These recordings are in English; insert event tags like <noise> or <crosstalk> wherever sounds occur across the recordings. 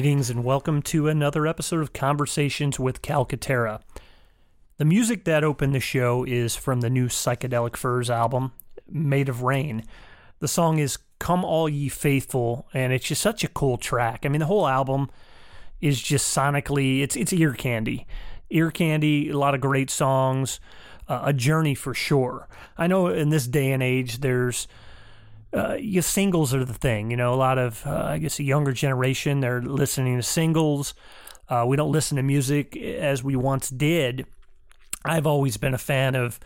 Greetings and welcome to another episode of Conversations with Calcaterra. The music that opened the show is from the new Psychedelic Furs album, Made of Rain. The song is Come All Ye Faithful, and it's just such a cool track. I mean, the whole album is just sonically, it's, it's ear candy. Ear candy, a lot of great songs, uh, a journey for sure. I know in this day and age, there's uh, your singles are the thing. You know, a lot of uh, I guess a younger generation they're listening to singles. Uh, we don't listen to music as we once did. I've always been a fan of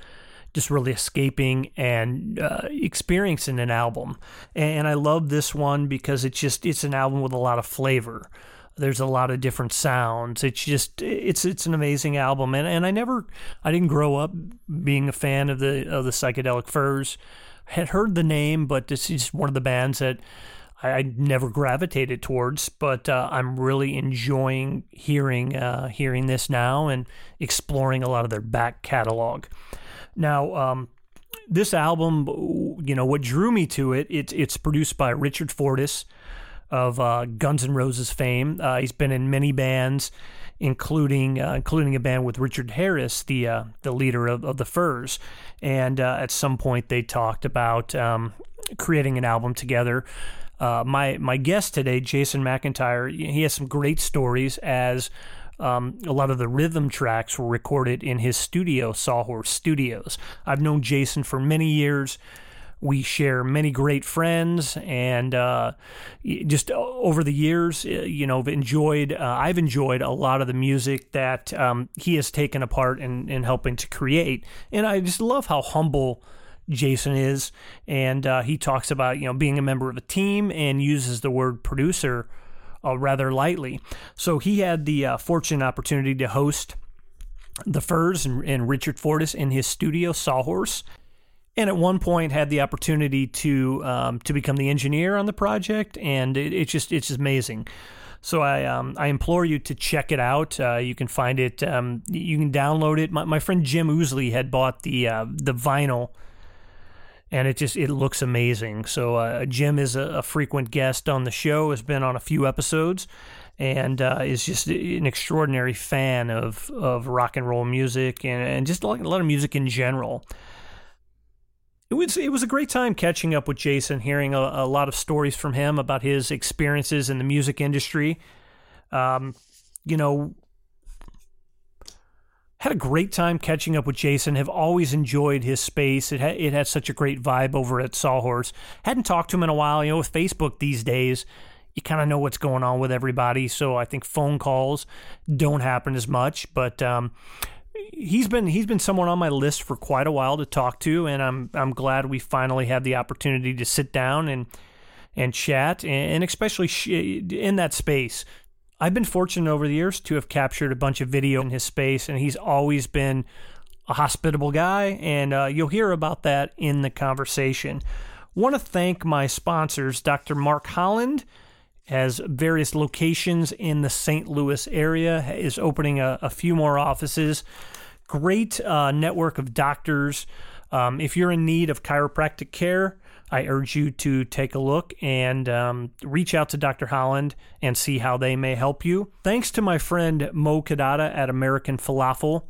just really escaping and uh, experiencing an album, and I love this one because it's just it's an album with a lot of flavor. There's a lot of different sounds. It's just it's it's an amazing album, and and I never I didn't grow up being a fan of the of the psychedelic furs had heard the name, but this is one of the bands that I, never gravitated towards. But uh, I'm really enjoying hearing uh, hearing this now and exploring a lot of their back catalog. Now, um, this album, you know, what drew me to it, it's it's produced by Richard Fortus of uh, Guns N' Roses fame. Uh, he's been in many bands including uh, including a band with Richard Harris, the uh, the leader of, of the Furs. And uh, at some point, they talked about um, creating an album together. Uh, my my guest today, Jason McIntyre, he has some great stories as. Um, a lot of the rhythm tracks were recorded in his studio, Sawhorse Studios. I've known Jason for many years we share many great friends and uh, just over the years uh, you know enjoyed uh, i've enjoyed a lot of the music that um, he has taken apart in, in helping to create. And i just love how humble jason is. And uh, he talks about you know being a member of a team and uses the word producer uh, rather lightly. So he had the uh, fortunate opportunity to host the Furs and, and Richard Fortus in his studio, Sawhorse and at one point had the opportunity to um, to become the engineer on the project, and it, it's just it's just amazing. So I um, I implore you to check it out. Uh, you can find it. Um, you can download it. My, my friend Jim Ousley had bought the uh, the vinyl, and it just it looks amazing. So uh, Jim is a, a, frequent guest on the show. Has been on a few episodes, and uh, is just an extraordinary fan of of rock and roll music and, and just a lot of music in general it was it was a great time catching up with Jason, hearing a, a lot of stories from him about his experiences in the music industry. Um, you know, had a great time catching up with Jason. Have always enjoyed his space. It ha- it had such a great vibe over at Sawhorse. Hadn't talked to him in a while. You know, with Facebook these days, you kind of know what's going on with everybody. So I think phone calls don't happen as much. But um, he's been he's been someone on my list for quite a while to talk to, and I'm I'm glad we finally had the opportunity to sit down and and chat, and, especially in that space. I've been fortunate over the years to have captured a bunch of video in his space, and he's always been a hospitable guy, and uh, you'll hear about that in the conversation. Want to thank my sponsors, Dr. Mark Holland has various locations in the St. Louis area, is opening a, a few more offices. Great uh, network of doctors. Um, if you're in need of chiropractic care, I urge you to take a look and um, reach out to Dr. Holland and see how they may help you. Thanks to my friend Mo Kadada at American Falafel.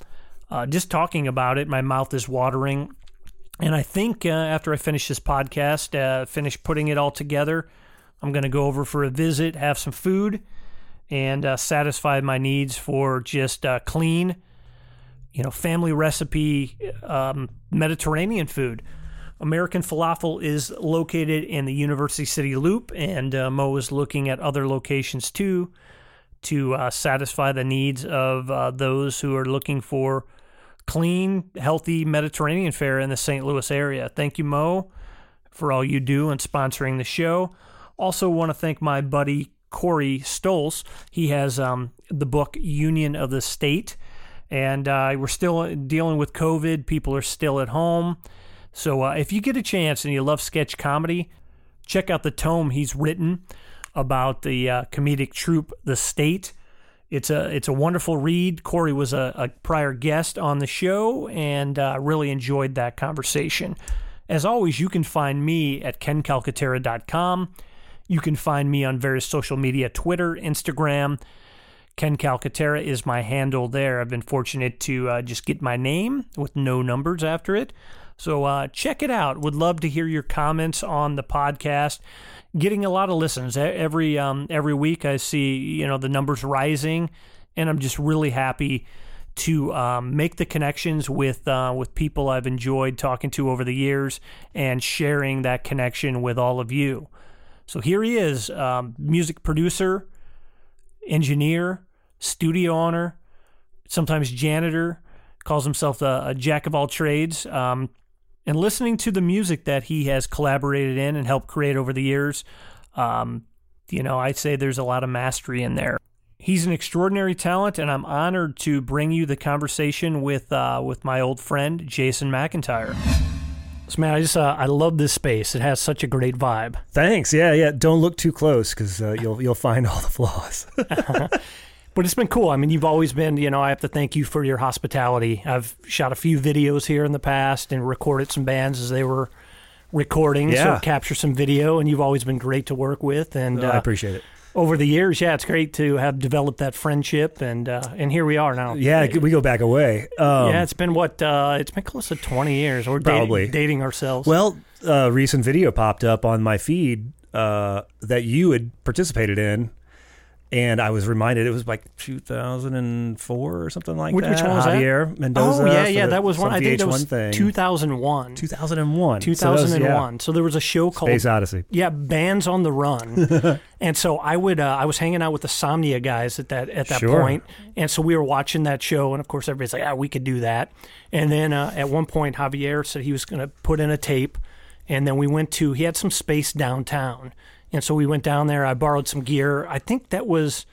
Uh, just talking about it, my mouth is watering. And I think uh, after I finish this podcast, uh, finish putting it all together, I'm going to go over for a visit, have some food, and uh, satisfy my needs for just uh, clean, you know, family recipe um, Mediterranean food. American Falafel is located in the University City Loop, and uh, Mo is looking at other locations too to uh, satisfy the needs of uh, those who are looking for clean, healthy Mediterranean fare in the St. Louis area. Thank you, Mo, for all you do and sponsoring the show. Also, want to thank my buddy Corey Stolz. He has um, the book Union of the State, and uh, we're still dealing with COVID. People are still at home. So uh, if you get a chance and you love sketch comedy, check out the tome he's written about the uh, comedic troupe The State. It's a it's a wonderful read. Corey was a, a prior guest on the show, and uh, really enjoyed that conversation. As always, you can find me at kencalcaterra.com You can find me on various social media Twitter, Instagram. Ken Calcaterra is my handle there. I've been fortunate to uh, just get my name with no numbers after it. So uh, check it out. Would love to hear your comments on the podcast. Getting a lot of listens every um, every week. I see you know the numbers rising, and I'm just really happy to um, make the connections with uh, with people I've enjoyed talking to over the years and sharing that connection with all of you. So here he is, um, music producer, engineer, studio owner, sometimes janitor, calls himself a, a jack of all trades. Um, and listening to the music that he has collaborated in and helped create over the years, um, you know, I'd say there's a lot of mastery in there. He's an extraordinary talent, and I'm honored to bring you the conversation with uh, with my old friend Jason McIntyre. So man, I just uh, I love this space. It has such a great vibe. Thanks. Yeah, yeah. Don't look too close because uh, you'll you'll find all the flaws. <laughs> but it's been cool. I mean, you've always been, you know, I have to thank you for your hospitality. I've shot a few videos here in the past and recorded some bands as they were recording, yeah. so capture some video, and you've always been great to work with. And uh, I appreciate it. Over the years, yeah, it's great to have developed that friendship, and uh, and here we are now. Yeah, we go back away. Um, yeah, it's been what uh, it's been close to twenty years. We're probably dating, dating ourselves. Well, a recent video popped up on my feed uh, that you had participated in and I was reminded it was like 2004 or something like which, that. Which one was Javier that? Mendoza. Oh yeah, yeah, that was one. I think that was thing. 2001. 2001. 2001. So, yeah. so, there was a show called Space Odyssey. Yeah, Bands on the Run. <laughs> and so I would uh, I was hanging out with the Somnia guys at that at that sure. point, and so we were watching that show, and of course everybody's like, ah, we could do that. And then uh, at one point, Javier said he was going to put in a tape, and then we went to he had some space downtown. And so we went down there. I borrowed some gear. I think that was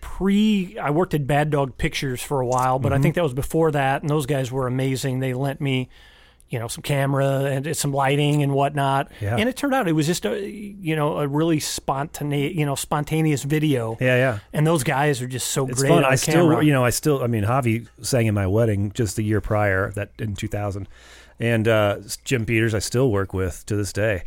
pre. I worked at Bad Dog Pictures for a while, but mm-hmm. I think that was before that. And those guys were amazing. They lent me, you know, some camera and some lighting and whatnot. Yeah. And it turned out it was just a, you know, a really spontaneous, you know, spontaneous video. Yeah, yeah. And those guys are just so it's great. Fun. I still, you know, I still. I mean, Javi sang in my wedding just the year prior, that in 2000, and uh, Jim Peters I still work with to this day.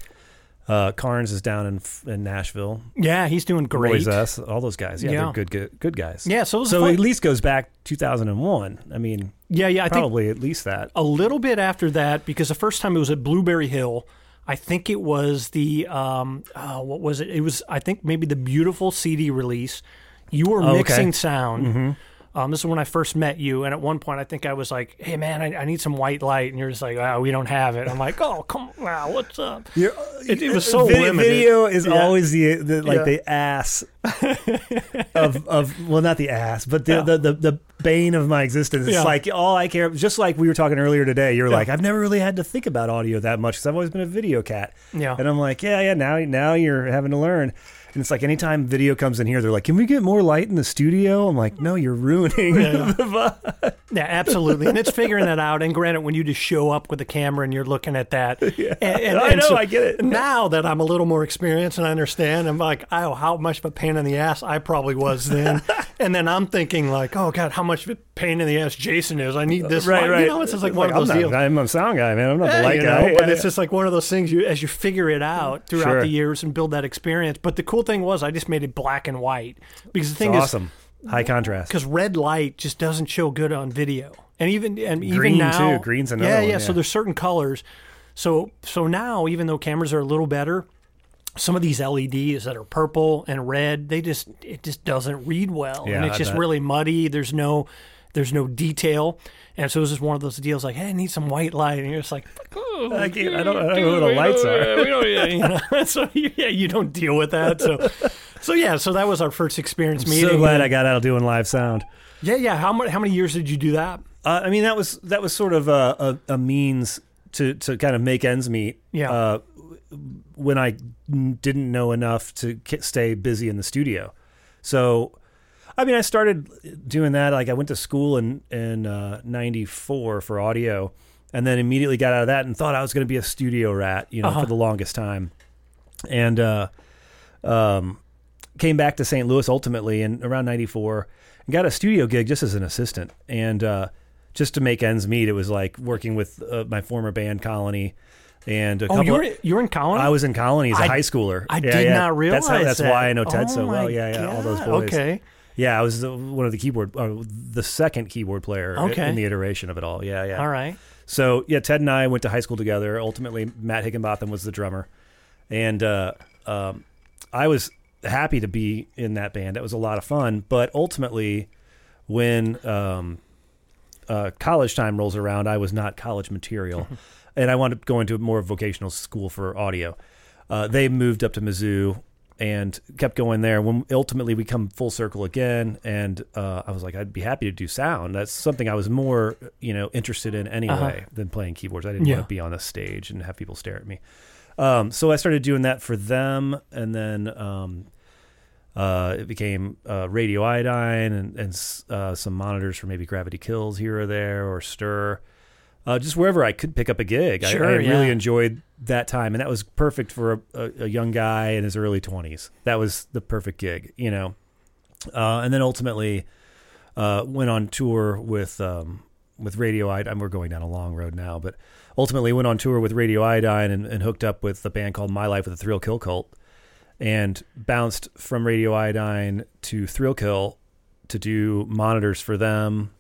Uh, Carnes is down in in Nashville. Yeah, he's doing great. Roy's all those guys. Yeah, yeah. they're good, good, good guys. Yeah, so so at least goes back 2001. I mean, yeah, yeah, I probably at least that. A little bit after that, because the first time it was at Blueberry Hill. I think it was the um, uh, what was it? It was I think maybe the beautiful CD release. You were oh, mixing okay. sound. Mm-hmm um, this is when I first met you, and at one point I think I was like, "Hey man, I, I need some white light," and you're just like, "Oh, we don't have it." I'm like, "Oh, come on, wow, what's up?" It, it, was so video, limited. Video is yeah. always the, the like yeah. the ass <laughs> of of well, not the ass, but the yeah. the, the, the bane of my existence. It's like all I care. Just like we were talking earlier today, you're like, I've never really had to think about audio that much because I've always been a video cat. Yeah, and I'm like, yeah, yeah. Now now you're having to learn. And it's like anytime video comes in here, they're like, "Can we get more light in the studio?" I'm like, "No, you're ruining yeah. <laughs> the vibe." Yeah, absolutely. And it's figuring that out. And granted, when you just show up with the camera and you're looking at that, <laughs> yeah. and, and, I know, so I get it. Now that I'm a little more experienced and I understand, I'm like, "Oh, how much of a pain in the ass I probably was then." <laughs> and then I'm thinking like, "Oh God, how much of a pain in the ass Jason is? I need this." Right, light. right. You know, it's just like, one like, of those I'm deals. I'm a sound guy, man. I'm not yeah, the light guy. Know, but it's just like one of those things you as you figure it out throughout sure. the years and build that experience. But the cool thing was, I just made it black and white because the thing it's is awesome, high contrast. Because red light just doesn't show good on video, and even and Green even now, too. Green's another yeah, one, yeah. So there's certain colors. So so now, even though cameras are a little better, some of these LEDs that are purple and red, they just it just doesn't read well, yeah, and it's I just bet. really muddy. There's no there's no detail. And so it was just one of those deals like, hey, I need some white light. And you're just like, oh, I, can't, I, don't, I don't know who the lights are. We don't, yeah, <laughs> you know? <laughs> so yeah, you don't deal with that. So, <laughs> so yeah, so that was our first experience I'm meeting. So glad I got out of doing live sound. Yeah, yeah. How many how many years did you do that? Uh, I mean, that was that was sort of a, a, a means to to kind of make ends meet. Yeah. Uh, when I didn't know enough to stay busy in the studio, so I mean, I started doing that. Like I went to school in in uh, '94 for audio, and then immediately got out of that and thought I was going to be a studio rat, you know, uh-huh. for the longest time, and uh, um, came back to St. Louis ultimately in around '94 and got a studio gig just as an assistant, and uh, just to make ends meet. It was like working with uh, my former band Colony. and a Oh, couple. you of- were you were in Colony. I was in Colony as a I- high schooler. I Yeah, did yeah. not realize That's how. That's that. why I know Ted Oh so well. Yeah, yeah. All those boys. Okay. Yeah, I was the, one of the keyboard, uh, the second keyboard player Okay. in the iteration of it all. Yeah, yeah. All right. So yeah, Ted and I went to high school together. Ultimately, Matt Higginbotham was the drummer, and uh, um, I was happy to be in that band. That was a lot of fun. But ultimately, when um, uh, college time rolls around, I was not college material, <laughs> and I wanted to go into a more vocational school for audio. Uh, they moved up to Mizzou and kept going there. When ultimately we come full circle again, and uh, I was like, I'd be happy to do sound. That's something I was more, you know, interested in anyway Uh-huh. than playing keyboards. I didn't Yeah. want to be on a stage and have people stare at me. Um, so I started doing that for them, and then um, uh, it became uh, radio iodine and, and uh, some monitors for maybe Gravity Kills here or there or Stir. Uh, just wherever I could pick up a gig. I- Sure, I, really yeah. enjoyed that time, and that was perfect for a, a, a young guy in his early twenties. That was the perfect gig, you know. Uh, and then ultimately uh, went on tour with um, with Radio Iodine. We're going down a long road now, but ultimately went on tour with Radio Iodine and, and hooked up with a band called My Life with the Thrill Kill Kult, and bounced from Radio Iodine to Thrill Kill to do monitors for them,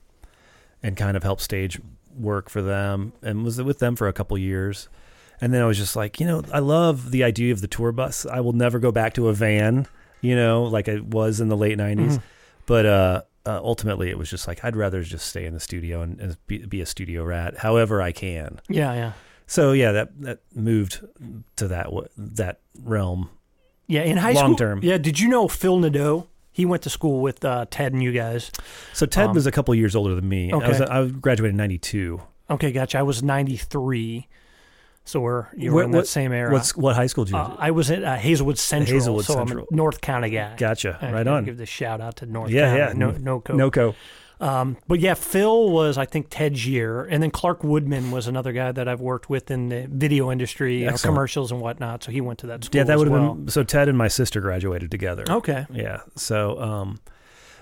and kind of help stage work for them, and was with them for a couple years. And then I was just like, you know, I love the idea of the tour bus. I will never go back to a van, you know, like it was in the late 90s. Mhm. But uh, uh, ultimately, it was just like, I'd rather just stay in the studio and, and be, be a studio rat however I can. Yeah, yeah. So, yeah, that, that moved to that that realm. Yeah, in high Long school. term. Yeah, did you know Phil Nadeau? He went to school with uh, Ted and you guys. So, Ted Um, was a couple years older than me. I, was, okay. I graduated in 92. Okay, gotcha. I was 93. So we're you were What- in that what- same era. What's What high school did you uh, I was at uh, Hazelwood Central, Hazelwood so Central. North County guy. Gotcha. I right on. Give the shout out to North Yeah, County. yeah. No, no code. NOCO. Um, but yeah, Phil was I think Ted's year, and then Clark Woodman was another guy that I've worked with in the video industry, you know, commercials and whatnot. So he went to that school. Yeah, that would have well. been. So, Ted and my sister graduated together. okay. Yeah. So, um,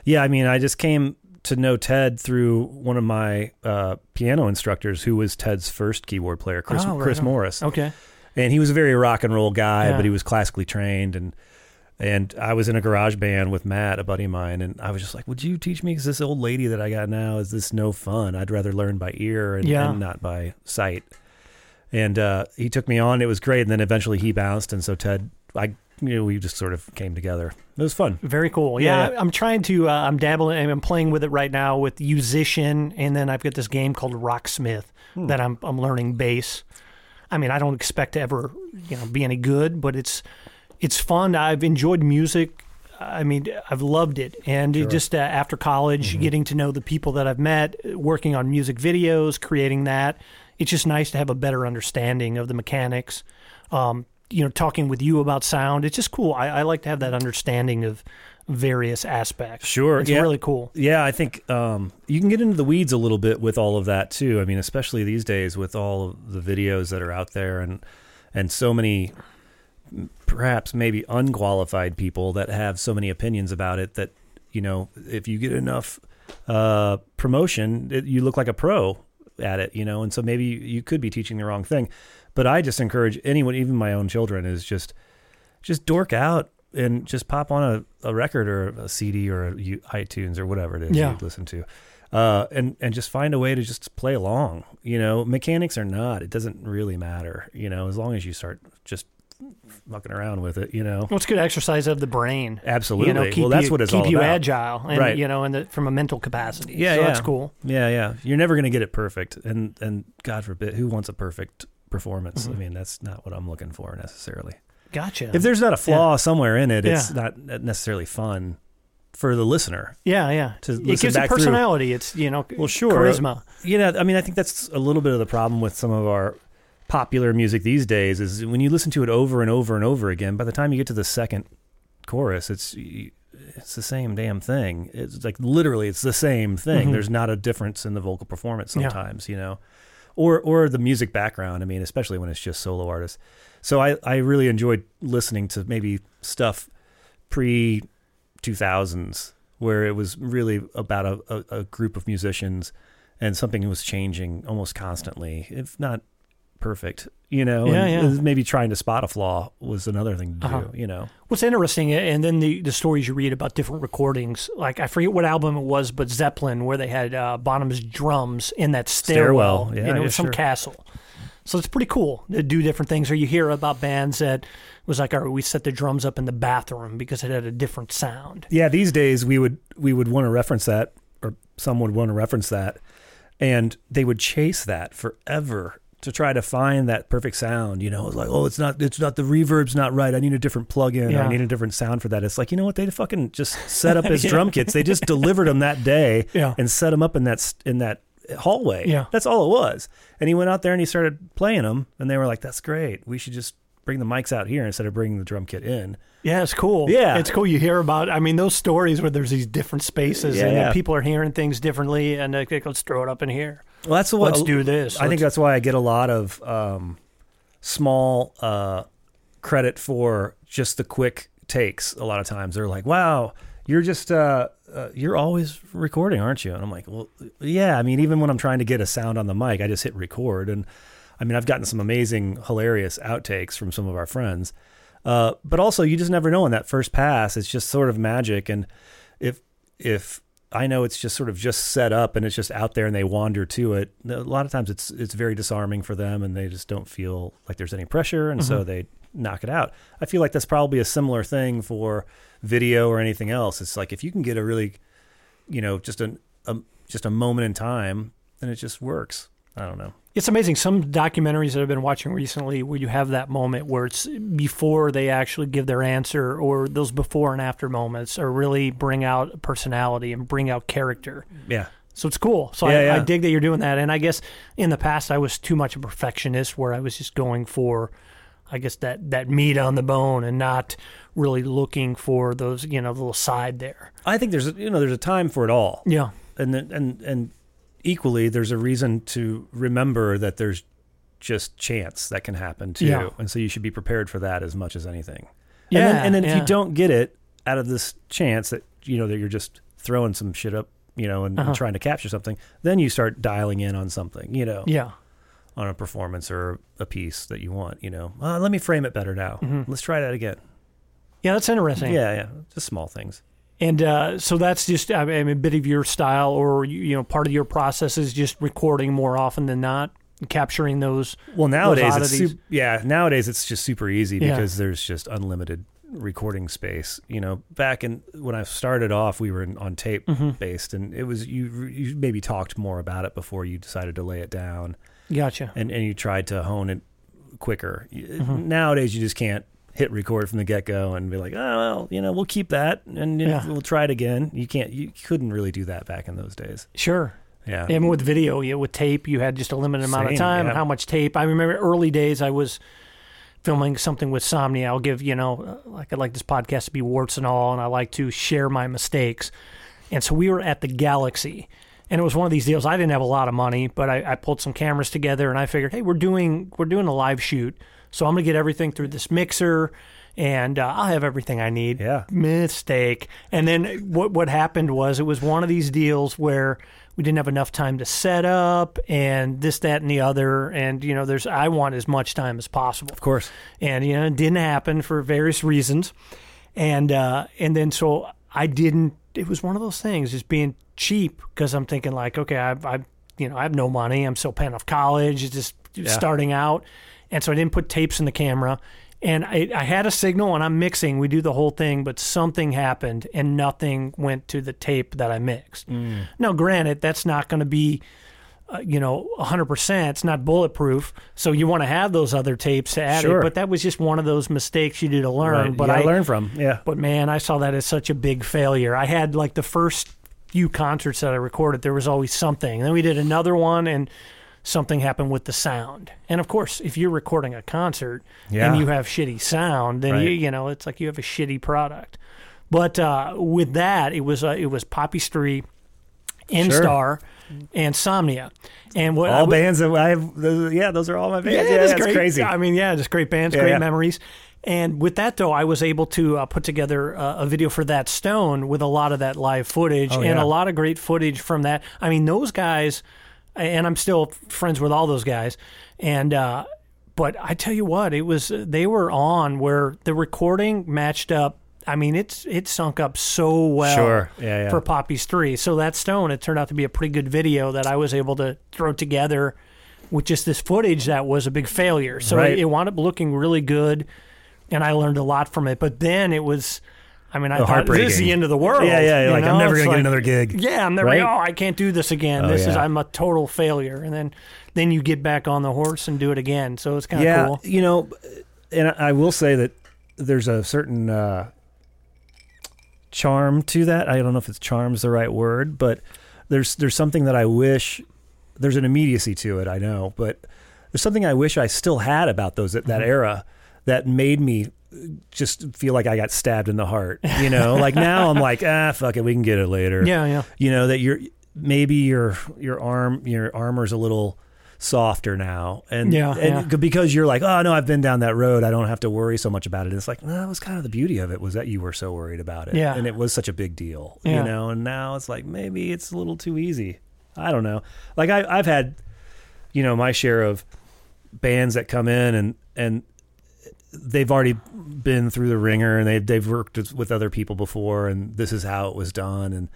yeah, I mean, I just came to know Ted through one of my uh, piano instructors, who was Ted's first keyboard player, Chris, Oh, right Chris. Morris, Okay. and he was a very rock and roll guy, Yeah. but he was classically trained and. And I was in a garage band with Matt, a buddy of mine, and I was just like, "Would you teach me? Because this old lady that I got now is this no fun. I'd rather learn by ear and, Yeah. and not by sight." And uh, he took me on. It was great. And then eventually he bounced, and so Ted, I, you know, we just sort of came together. It was fun. Very cool. Yeah, Yeah, I'm trying to. Uh, I'm dabbling. I'm playing with it right now with Yousician, and then I've got this game called Rocksmith Hmm. that I'm I'm learning bass. I mean, I don't expect to ever you know be any good, but it's it's fun. I've enjoyed music. I mean, I've loved it, and Sure. just uh, after college, Mhm. getting to know the people that I've met, working on music videos, creating that. It's just nice to have a better understanding of the mechanics. Um, you know, talking with you about sound, it's just cool. I, I like to have that understanding of various aspects. Sure. It's yeah. really cool. Yeah, I think um, you can get into the weeds a little bit with all of that too. I mean, especially these days with all of the videos that are out there and and so many perhaps maybe unqualified people that have so many opinions about it that you know if you get enough uh, promotion, it, you look like a pro at it. You know, and so maybe you could be teaching the wrong thing. But I just encourage anyone, even my own children, is just just dork out and just pop on a, a record or a CD or a iTunes or whatever it is Yeah. you listen to, uh, and and just find a way to just play along. You know, mechanics or not, it doesn't really matter. You know, as long as you start just fucking around with it. You know, Well, it's good exercise of the brain. absolutely. You know, keep well, that's you, what it's keep all you about. agile, and Right. you know, and the, from a mental capacity. Yeah, so yeah. that's cool. Yeah, yeah. You're never going to get it perfect, and and God forbid, who wants a perfect performance? Mhm. I mean, that's not what I'm looking for necessarily. Gotcha. If there's not a flaw somewhere in it, it's Yeah. not necessarily fun for the listener. yeah, yeah, to it gives it back through. personality. It's you know, Well, sure. charisma. You know, I mean, I think that's a little bit of the problem with some of our popular music these days is when you listen to it over and over and over again. By the time you get to the second chorus, it's it's the same damn thing. It's like literally, it's the same thing. Mhm. There's not a difference in the vocal performance Yeah. sometimes, you know, or or the music background. I mean, especially when it's just solo artists. So I I really enjoyed listening to maybe stuff pre 2000s where it was really about a, a, a group of musicians and something was changing almost constantly if not perfect. You know, Yeah, and yeah. maybe trying to spot a flaw was another thing to Uh-huh. do. You know, What's interesting, and then the, the stories you read about different recordings, like I forget what album it was, but Zeppelin, where they had uh, Bonham's drums in that stairwell, Stairwell, yeah, and it yeah, was some sure. castle. So it's pretty cool to do different things. Or you hear about bands that was like, all right, we set the drums up in the bathroom because it had a different sound. yeah. These days we would we would want to reference that, or someone would want to reference that, and they would chase that forever to try to find that perfect sound. You know, it's like, oh, it's not, it's not the reverb's not right. I need a different plug-in. Yeah. I need a different sound for that. It's like, you know what? They fucking just set up <laughs> his Yeah. drum kits. They just <laughs> delivered them that day Yeah. and set them up in that in that hallway. Yeah. that's all it was. And he went out there and he started playing them, and they were like, "That's great. We should just bring the mics out here instead of bringing the drum kit in." Yeah, it's cool. Yeah. it's cool. You hear about, I mean, those stories where there's these different spaces and Yeah. people are hearing things differently, and they like, let's throw it up in here. Well, that's what Let's do this. I think Let's- that's why I get a lot of um, small uh, credit for just the quick takes. A lot of times they're like, "Wow, you're just uh, uh, you're always recording, aren't you?" And I'm like, "Well, yeah. I mean, even when I'm trying to get a sound on the mic, I just hit record." And I mean, I've gotten some amazing, hilarious outtakes from some of our friends. Uh, but also, you just never know in that first pass. It's just sort of magic. And if if I know it's just sort of just set up and it's just out there and they wander to it, a lot of times it's it's very disarming for them and they just don't feel like there's any pressure and so mm-hmm. they knock it out. I feel like that's probably a similar thing for video or anything else. It's like if you can get a really, you know, just an a, just a moment in time, then it just works. I don't know. It's amazing. Some documentaries that I've been watching recently where you have that moment where it's before they actually give their answer or those before and after moments or really bring out personality and bring out character. Yeah. So it's cool. So Yeah, I, I dig that you're doing that. And I guess in the past I was too much a perfectionist where I was just going for I guess that, that meat on the bone and not really looking for those, you know, little side there. I think there's a, you know there's a time for it all. Yeah. and then, and and equally there's a reason to remember that there's just chance that can happen too Yeah. and so you should be prepared for that as much as anything Yeah. and then, and then if you don't get it out of this chance that you know that you're just throwing some shit up you know and, and Uh-huh. trying to capture something then you start dialing in on something you know Yeah. on a performance or a piece that you want you know uh, let me frame it better now Mhm. let's try that again Yeah, that's interesting. yeah yeah just small things And uh, so that's just I mean, a bit of your style, or you know, part of your process is just recording more often than not, capturing those. Well, nowadays it's oddities. sup- yeah. Nowadays it's just super easy Yeah. because there's just unlimited recording space. You know, back in when I started off, we were in, on tape Mhm. based, and it was you. You maybe talked more about it before you decided to lay it down, Gotcha. and and you tried to hone it quicker. Mhm. Nowadays, you just can't hit record from the get go and be like, oh well, you know, we'll keep that and you know, Yeah. we'll try it again. You can't. You couldn't really do that back in those days. Sure. Yeah. Even with video, you with tape, you had just a limited amount of time yeah. and how much tape. I remember early days, I was filming something with Somnia. I'll give you know, uh, like I like this podcast to be warts and all, and I like to share my mistakes. And so we were at the Galaxy, and it was one of these deals. I didn't have a lot of money, but I, I pulled some cameras together, and I figured, hey, we're doing we're doing a live shoot, so I'm gonna get everything through this mixer, and uh, I'll have everything I need Yeah. mistake. And then what what happened was it was one of these deals where we didn't have enough time to set up and this that and the other and you know there's I want as much time as possible. Of course. And you know it didn't happen for various reasons. And uh and then so I didn't it was one of those things just being cheap because I'm thinking like okay I I you know I have no money I'm still paying off college it's just starting out and so I didn't put tapes in the camera and I, I had a signal and I'm mixing. We do the whole thing, but something happened and nothing went to the tape that I mixed. Mm. Now, granted, that's not going to be, uh, you know, 100%. It's not bulletproof. So you want to have those other tapes to add Sure. it. But that was just one of those mistakes you do to learn. Right. But I learn from. Yeah. But man, I saw that as such a big failure. I had like the first few concerts that I recorded, there was always something. And then we did another one and something happened with the sound. And of course, if you're recording a concert Yeah. and you have shitty sound, then you Right. you know, it's like you have a shitty product. But uh, with that, it was uh, it was Poppy Street, Instar, and Somnia. And what all w- bands that I have. Those, yeah, those are all my bands. Yeah, it's that's great. crazy. I mean, yeah, just great bands, Yeah, great yeah. memories. And with that, though, I was able to uh, put together uh, a video for that Stone with a lot of that live footage Oh, and yeah. a lot of great footage from that. I mean, those guys, and I'm still friends with all those guys. And uh, but I tell you what, it was they were on where the recording matched up. I mean, it's it sunk up so well Sure. Yeah, yeah. for Poppies Three. So that Stone, it turned out to be a pretty good video that I was able to throw together with just this footage that was a big failure. So Right. it, it wound up looking really good, and I learned a lot from it. But then it was. I mean, I Oh, thought this is the end of the world. Yeah, yeah, like, I'm never It's gonna get another gig. Yeah, I'm never. Right? Oh, I can't do this again. Oh, this is. I'm a total failure. And then, then you get back on the horse and do it again. So it's kind of yeah, cool. you know, and I I will say that there's a certain uh, charm to that. I don't know if it's charm's the right word, but there's there's something that I wish there's an immediacy to it. I know, but there's something I wish I still had about those that, that Mm-hmm. era that made me just feel like I got stabbed in the heart. You know, <laughs> like now I'm like, ah, fuck it, we can get it later. Yeah, yeah. You know that you're maybe your your arm your armor's a little softer now and Yeah, and yeah. because you're like oh no i've been down that road i don't have to worry so much about it it's like no that was kind of the beauty of it was that you were so worried about it Yeah. and it was such a big deal Yeah. you know and now it's like maybe it's a little too easy i don't know like I, i've had you know my share of bands that come in and and they've already been through the ringer and they've they've worked with- other people before and this is how it was done and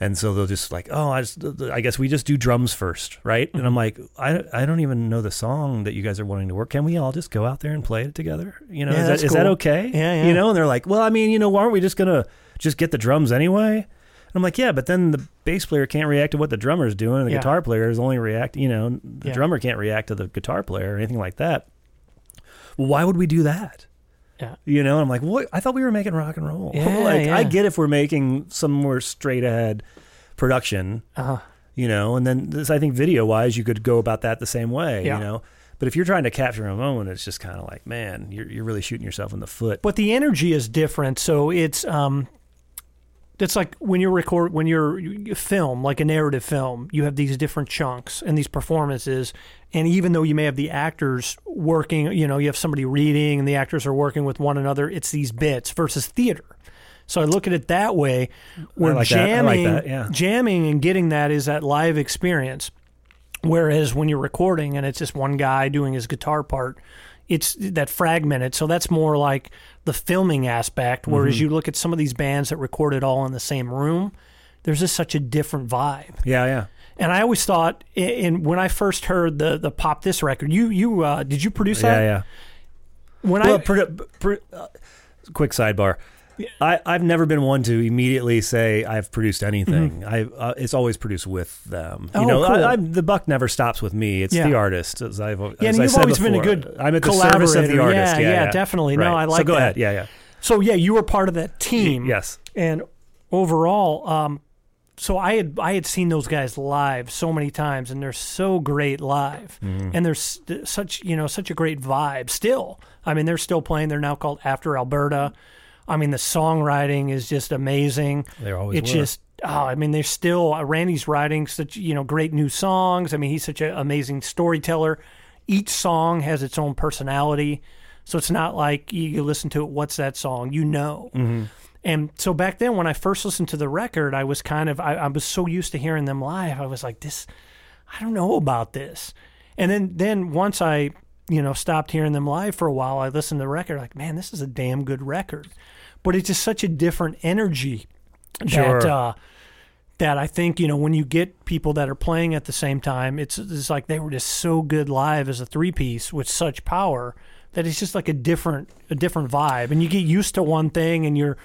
and so they'll just like oh I just I guess we just do drums first right and I'm Mm-hmm. like I I don't even know the song that you guys are wanting to work can we all just go out there and play it together you know Yeah, is, that, is that okay Yeah, yeah. you know and they're like well I mean you know why aren't we just gonna just get the drums anyway and I'm like yeah but then the bass player can't react to what the drummer's doing and the Yeah. guitar player is only react you know the Yeah. drummer can't react to the guitar player or anything like that why would we do that? Yeah. You know, I'm like, what? I thought we were making rock and roll. <laughs> Yeah, like, yeah. I get if we're making some more straight ahead production, Uh-huh. you know, and then this, I think video wise, you could go about that the same way, Yeah. you know. But if you're trying to capture a moment, it's just kind of like, man, you're you're really shooting yourself in the foot. But the energy is different. So it's um, it's like when you record when you're you film like a narrative film, you have these different chunks and these performances. And even though you may have the actors working, you know, you have somebody reading and the actors are working with one another, it's these bits versus theater. So I look at it that way, where like that. Like that, yeah. jamming and getting that is that live experience. Whereas when you're recording and it's just one guy doing his guitar part, it's that fragmented. So that's more like the filming aspect. Whereas Mm-hmm. you look at some of these bands that record it all in the same room, there's just such a different vibe. Yeah, yeah. And I always thought, and when I first heard the the pop this record, you you uh, did you produce that? yeah. yeah. When Well, I produ- pr- uh, quick sidebar. I, I've never been one to immediately say I've produced anything. I uh, it's always produced with them. You Mm-hmm. Oh, know, cool. I, I'm, the buck never stops with me. It's Yeah. the artist. As I've, as yeah, and I you've said always been a before. good I'm at the collaborator. service of the artist. Yeah, Yeah, yeah, definitely. No, Right. I like So go that. ahead. Yeah, yeah. So yeah, you were part of that team. Yes. And overall, um, so I had I had seen those guys live so many times, and they're so great live, Mm-hmm. and there's such you know such a great vibe. Still, I mean, they're still playing. They're now called After Alberta. I mean, the songwriting is just amazing. They always It's were. just oh, I mean, they're still uh, Randy's writing such you know great new songs. I mean, he's such an amazing storyteller. Each song has its own personality, so it's not like you, you listen to it. What's that song? You know. Mm-hmm. And so back then, when I first listened to the record, I was kind of I, I was so used to hearing them live. I was like, this, I don't know about this. And then then once I you know stopped hearing them live for a while, I listened to the record. Like, man, this is a damn good record. But it's just such a different energy that uh, that I think you know when you get people that are playing at the same time, it's it's like they were just so good live as a three piece with such power that it's just like a different a different vibe, and you get used to one thing, and you're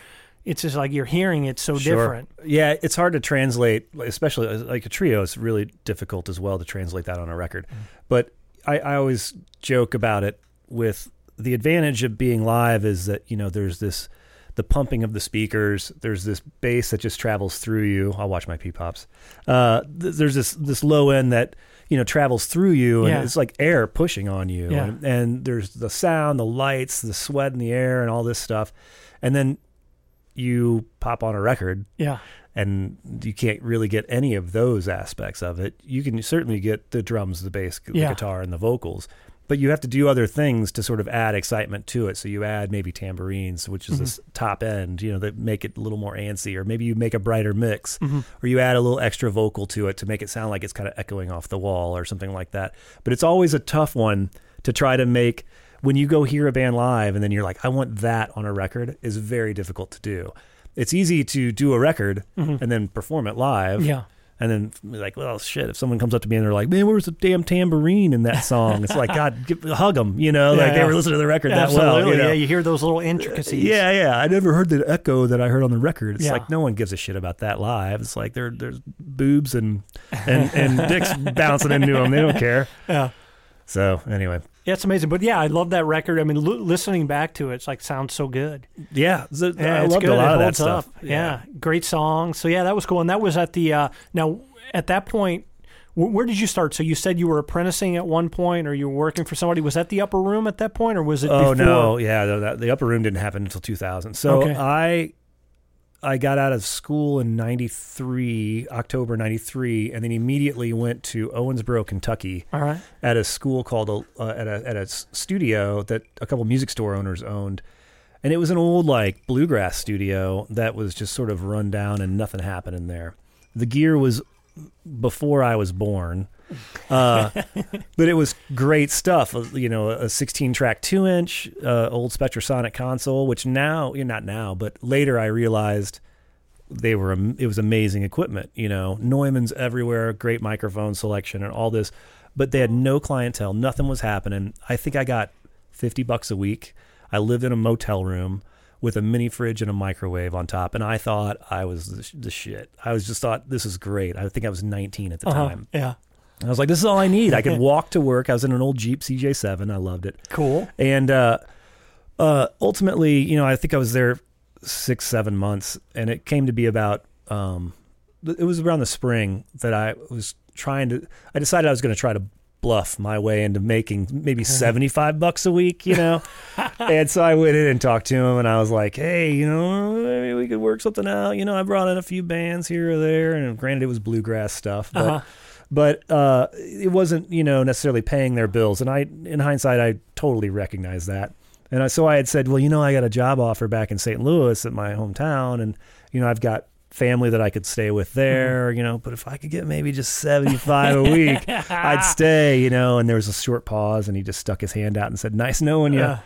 it's just like you're hearing it so different. Yeah, it's hard to translate, especially uh, like a trio. It's really difficult as well to translate that on a record. Mm-hmm. But I, I always joke about it with the advantage of being live is that you know there's this the pumping of the speakers. There's this bass that just travels through you. I'll watch my pee pops. Uh, th- there's this this low end that you know travels through you, and Yeah. it's like air pushing on you. Yeah. And, and there's the sound, the lights, the sweat in the air, and all this stuff. And then you pop on a record Yeah, and you can't really get any of those aspects of it. You can certainly get the drums, the bass, the Yeah. guitar, and the vocals, but you have to do other things to sort of add excitement to it. So you add maybe tambourines, which is this top end, you know, that make it a little more antsy, or maybe you make a brighter mix, or you add a little extra vocal to it to make it sound like it's kind of echoing off the wall or something like that. But it's always a tough one to try to make when you go hear a band live and then you're like, I want that on a record is very difficult to do. It's easy to do a record and then perform it live. Mm-hmm. Yeah. And then like, well, shit. If someone comes up to me and they're like, "Man, where's the damn tambourine in that song?" It's like, God, give, hug them. You know, like they were listening to the record that Absolutely. well. You know? Yeah, you hear those little intricacies. Uh, yeah, yeah. I never heard the echo that I heard on the record. It's Yeah. like no one gives a shit about that live. It's like there, there's boobs and and, and dicks <laughs> bouncing into them. They don't care. Yeah. So anyway, Yeah, it's amazing. But yeah, I love that record. I mean, l- listening back to it, it's like sounds so good. yeah, so Yeah, I it's loved good. a lot it of that stuff. Up. Yeah. great song. So yeah, that was cool. And that was at the uh, now at that point. wh- Where did you start? So you said you were apprenticing at one point, or you were working for somebody. Was that the upper room at that point, or was it? Oh before? no, yeah, the, the upper room didn't happen until 2000. So Okay. I I got out of school in 93, October 93 and then immediately went to Owensboro, Kentucky All right. at a school called uh, at a at a studio that a couple music store owners owned. And it was an old like bluegrass studio that was just sort of run down and nothing happened in there. The gear was before I was born. Uh, but it was great stuff. uh, You know, a 16 track two inch, uh, old Spectrasonic console, which now, you know, not now, but later I realized they were, it was amazing equipment. You know, Neumann's everywhere, great microphone selection and all this, but they had no clientele. Nothing was happening. I think I got 50 bucks a week. I lived in a motel room with a mini fridge and a microwave on top. And I thought I was the, sh- the shit. I was just thought this is great. I think I was 19 at the Uh-huh. time. Yeah. I was like, this is all I need. I could <laughs> walk to work. I was in an old Jeep CJ7. I loved it. Cool. And uh, uh, ultimately, you know, I think I was there six, seven months, and it came to be about. Um, it was around the spring that I was trying to. I decided I was going to try to bluff my way into making maybe <laughs> seventy-five bucks a week. You know, <laughs> and so I went in and talked to him, and I was like, "Hey, you know, maybe we could work something out." You know, I brought in a few bands here or there, and granted, it was bluegrass stuff, but Uh-huh. But uh, it wasn't you know necessarily paying their bills. And I, in hindsight, I totally recognize that. And I, so I had said, well, you know, I got a job offer back in St. Louis at my hometown, and you know, I've got family that I could stay with there. You know, but if I could get maybe just seventy five a week, <laughs> I'd stay. You know. And there was a short pause, and he just stuck his hand out and said, "Nice knowing you." Yeah.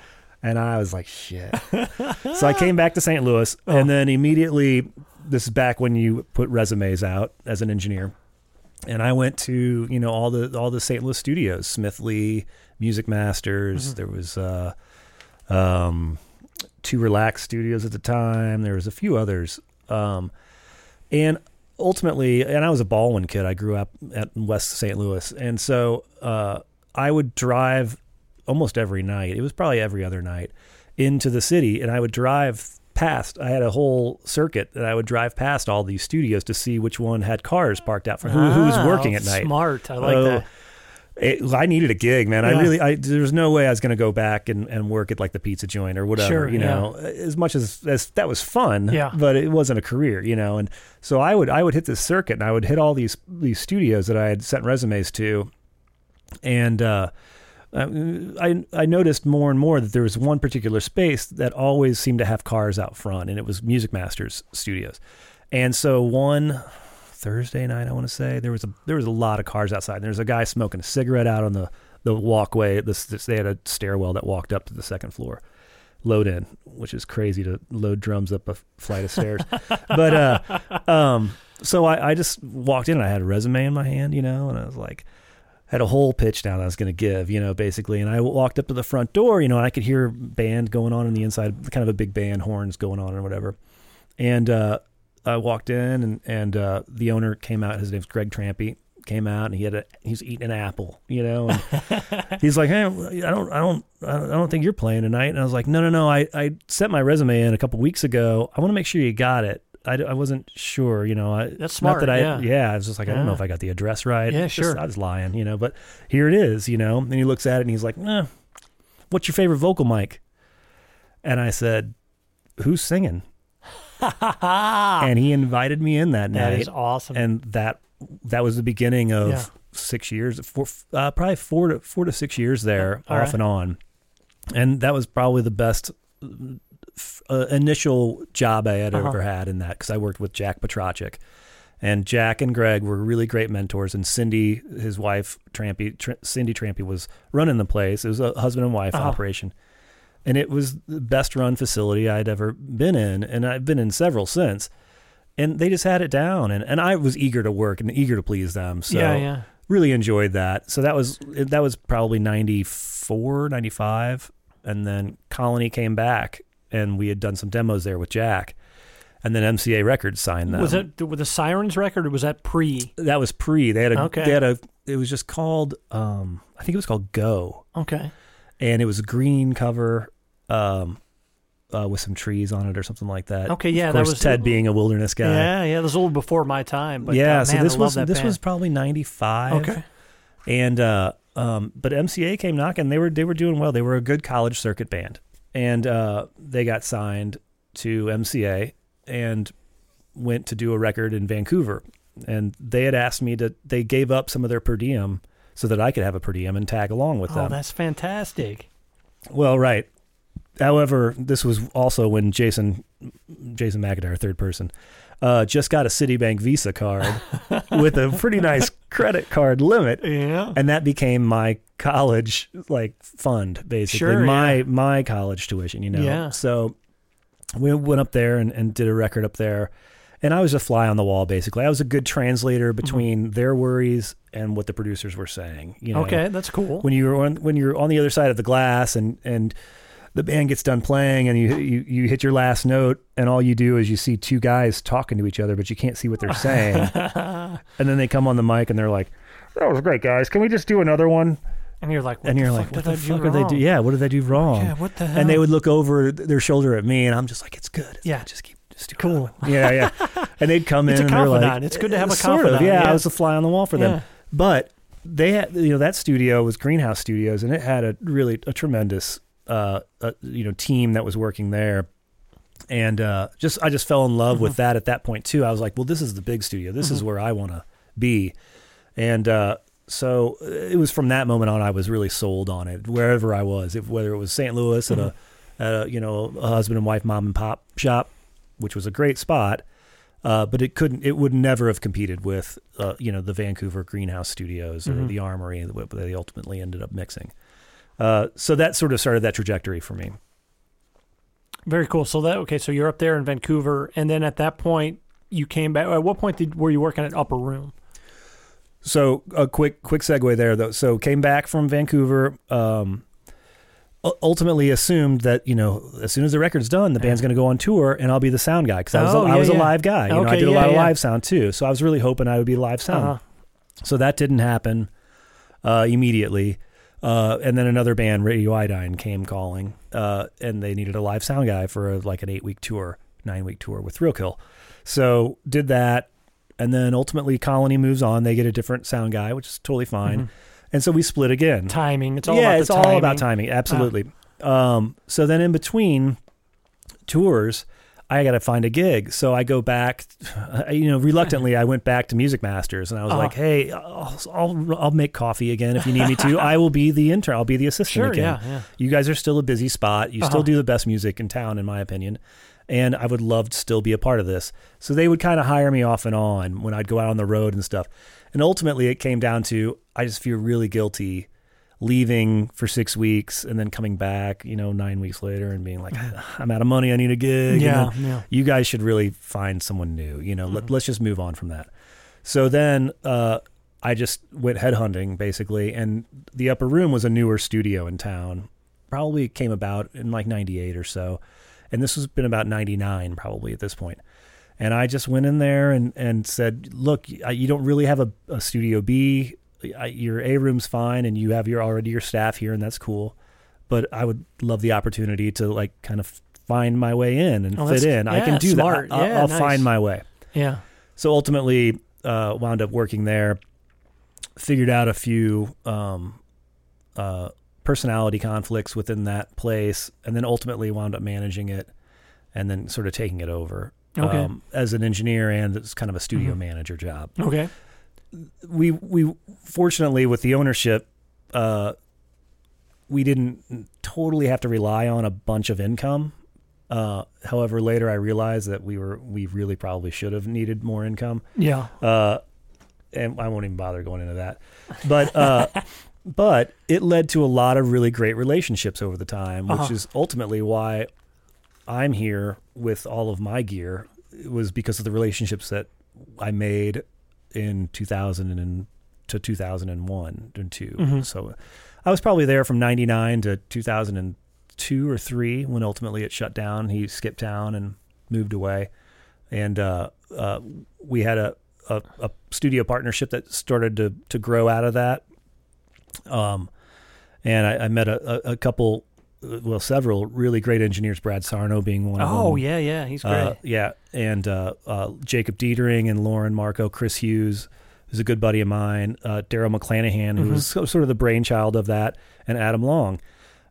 And I was like, shit. <laughs> so I came back to St. Louis, and then immediately, this is back when you put resumes out as an engineer and I went to you know all the all the St. Louis studios, Smith Lee, Music Masters. There was uh, um, two Relax Studios at the time. There was a few others, um, and ultimately, and I was a Ballwin kid. I grew up at West St. Louis, and so uh, I would drive almost every night. It was probably every other night into the city, and I would drive past. I had a whole circuit that I would drive past all these studios to see which one had cars parked out for who, who was Ah, working at night. Smart. I like Oh, that. it- I needed a gig, man. I really, I, there was no way I was going to go back and, and work at like the pizza joint or whatever, Sure, you know, as much as, as that was fun, Yeah. but it wasn't a career, you know? And so I would, I would hit this circuit and I would hit all these, these studios that I had sent resumes to. And, uh, I I noticed more and more that there was one particular space that always seemed to have cars out front, and it was Music Masters Studios. And so one Thursday night, I want to say there was a there was a lot of cars outside. And there was a guy smoking a cigarette out on the the walkway. This, this they had a stairwell that walked up to the second floor. Load in, which is crazy to load drums up a flight of stairs. but uh, <laughs> um, so I, I just walked in and I had a resume in my hand, you know, and I was like, had a whole pitch down that I was going to give, you know, basically. And I walked up to the front door, you know, and I could hear band going on in the inside, kind of a big band, horns going on or whatever. And uh, I walked in, and and uh, the owner came out. His name's Greg Trampy. Came out and he had a he's eating an apple, you know. <laughs> He's like, hey, I don't, I don't, I don't think you're playing tonight. And I was like, no, no, no. I I sent my resume in a couple weeks ago. I want to make sure you got it. I, I wasn't sure, you know. I, That's not smart, that I, yeah. yeah. I was just like, I don't know if I got the address right. Yeah, Just- sure. I was lying, you know. But here it is, you know. And he looks at it and he's like, eh, "What's your favorite vocal mic?" And I said, "Who's singing?" <laughs> and he invited me in that, That night, is awesome. and that that was the beginning of Yeah. six years, four, uh, probably four to four to six years there, All off right. and on. And that was probably the best uh, initial job I had Uh-huh. ever had in that because I worked with Jack Petrachik, And Jack and Greg were really great mentors, and Cindy, his wife, Trampy, Tr- Cindy Trampy, was running the place. It was a husband and wife Uh-huh. operation, and it was the best run facility I'd ever been in, and I've been in several since. And they just had it down, and, and I was eager to work and eager to please them. So yeah, yeah. really enjoyed that. So that was that was probably 94, 95 and then Colony came back and we had done some demos there with Jack. And then MCA Records signed them. Was it with the Sirens record or was that pre? That was pre. They had a Okay. they had a it was just called um I think it was called Go. Okay. And it was a green cover um uh, with some trees on it or something like that. Okay, yeah, Of that course, was Ted being a wilderness guy. Yeah, yeah, that was a little before my time. But yeah, uh, so this was this band. was probably 95. okay. and uh, um, but MCA came knocking. They were they were doing well. They were a good college circuit band, and uh, they got signed to MCA and went to do a record in Vancouver. And they had asked me to. They gave up some of their per diem so that I could have a per diem and tag along with Oh, them. Oh, that's fantastic. Well, right. However, this was also when Jason Jason McIntyre, third person, uh, just got a Citibank Visa card <laughs> with a pretty nice credit card limit Yeah. and that became my college like fund basically Sure, my yeah. my college tuition you know Yeah. so we went up there and, and did a record up there and i was a fly on the wall basically i was a good translator Mm-hmm. between their worries and what the producers were saying you know Okay, that's cool. when you're on when you're on the other side of the glass and and the band gets done playing and you, you you hit your last note and all you do is you see two guys talking to each other but you can't see what they're saying <laughs> and then they come on the mic and they're like that was great guys can we just do another one and you're like, what and you're like what the fuck are they do yeah what did they do wrong Yeah, what the hell? and they would look over their shoulder at me and i'm just like it's good it's Yeah. good. just keep just do Cool. another <laughs> one." yeah yeah and they'd come It's in a and they're like. It's good to have a sort confidant, of, yeah, yeah. i was a fly on the wall for them Yeah. but they had you know that studio was greenhouse studios and it had a really a tremendous uh, uh you know team that was working there and uh just i just fell in love Mm-hmm. with that at that point too i was like well this is the big studio this is where i want to be and uh so uh, it was from that moment on i was really sold on it wherever i was if, whether it was st louis at a at a you know a husband and wife mom and pop shop which was a great spot uh, but it couldn't. It would never have competed with, uh, you know, the Vancouver Greenhouse Studios or Mhm. the Armory that they ultimately ended up mixing. Uh, so that sort of started that trajectory for me. Very cool. So that okay. So you're up there in Vancouver, and then at that point you came back. At what point did were you working at Upper Room? So a quick quick segue there though. So came back from Vancouver. Um, ultimately assumed that you know as soon as the record's done, the band's going to go on tour and I'll be the sound guy because I was Oh, a, I yeah, was yeah. a live guy. You know, I Okay, did a yeah, lot of live sound too. So I was really hoping I would be live sound. Uh-huh. So that didn't happen uh, immediately. Uh, and then another band, Radio Iodine, came calling, uh, and they needed a live sound guy for a, like an eight week tour, nine week tour with Thrill Kill. So did that, and then ultimately Colony moves on. They get a different sound guy, which is totally fine. Mhm. And so we split again. Timing. It's all yeah, about it's all timing. about timing. Absolutely. Um, so then in between tours, I got to find a gig. So I go back, <sighs> you know, reluctantly, I went back to Music Masters and I was Uh-huh. like, hey, I'll, I'll, I'll make coffee again if you need me to. <laughs> I will be the intern. I'll be the assistant Sure. again. Yeah. Yeah. You guys are still a busy spot. You Uh-huh. still do the best music in town, in my opinion. And I would love to still be a part of this. So they would kind of hire me off and on when I'd go out on the road and stuff. And ultimately, it came down to I just feel really guilty leaving for six weeks and then coming back, you know, nine weeks later and being like, I'm out of money. I need a gig. Yeah. Yeah. you guys should really find someone new. You know, Mm-hmm. let, let's just move on from that. So then uh, I just went headhunting basically, and the Upper Room was a newer studio in town. Probably came about in like '98 or so, and this has been about '99 probably at this point. And I just went in there and, and said, "Look, you don't really have a, a Studio B. I, your A room's fine, and you have your already your staff here, and that's cool. But I would love the opportunity to like kind of find my way in and Oh, fit in. I can do smart. that. I- I'll, Yeah, I'll nice. find my way. Yeah. So ultimately, uh, wound up working there. Figured out a few um, uh, personality conflicts within that place, and then ultimately wound up managing it, and then sort of taking it over Okay. um, as an engineer and as kind of a studio Mhm. manager job. Okay. We we fortunately with the ownership, uh, we didn't totally have to rely on a bunch of income Uh, however, later I realized that we were we really probably should have needed more income. Yeah. Uh, and I won't even bother going into that. But uh, <laughs> but it led to a lot of really great relationships over the time, which Uh-huh. is ultimately why I'm here with all of my gear. It was because of the relationships that I made in 2000 and to 2001 and 2. Mhm. So I was probably there from 99 to 2002 or 3 when ultimately it shut down. He skipped town and moved away. And uh, uh, we had a, a, a studio partnership that started to, to grow out of that. Um, and I, I met a, a, couple, well, several really great engineers, Brad Sarno being one of them. Oh yeah, yeah. He's great. Uh, yeah, and uh, uh, Jacob Dietering and Lauren Marco, Chris Hughes who's a good buddy of mine. Uh, Daryl McClanahan, who Mhm. was so, sort of the brainchild of that, and Adam Long.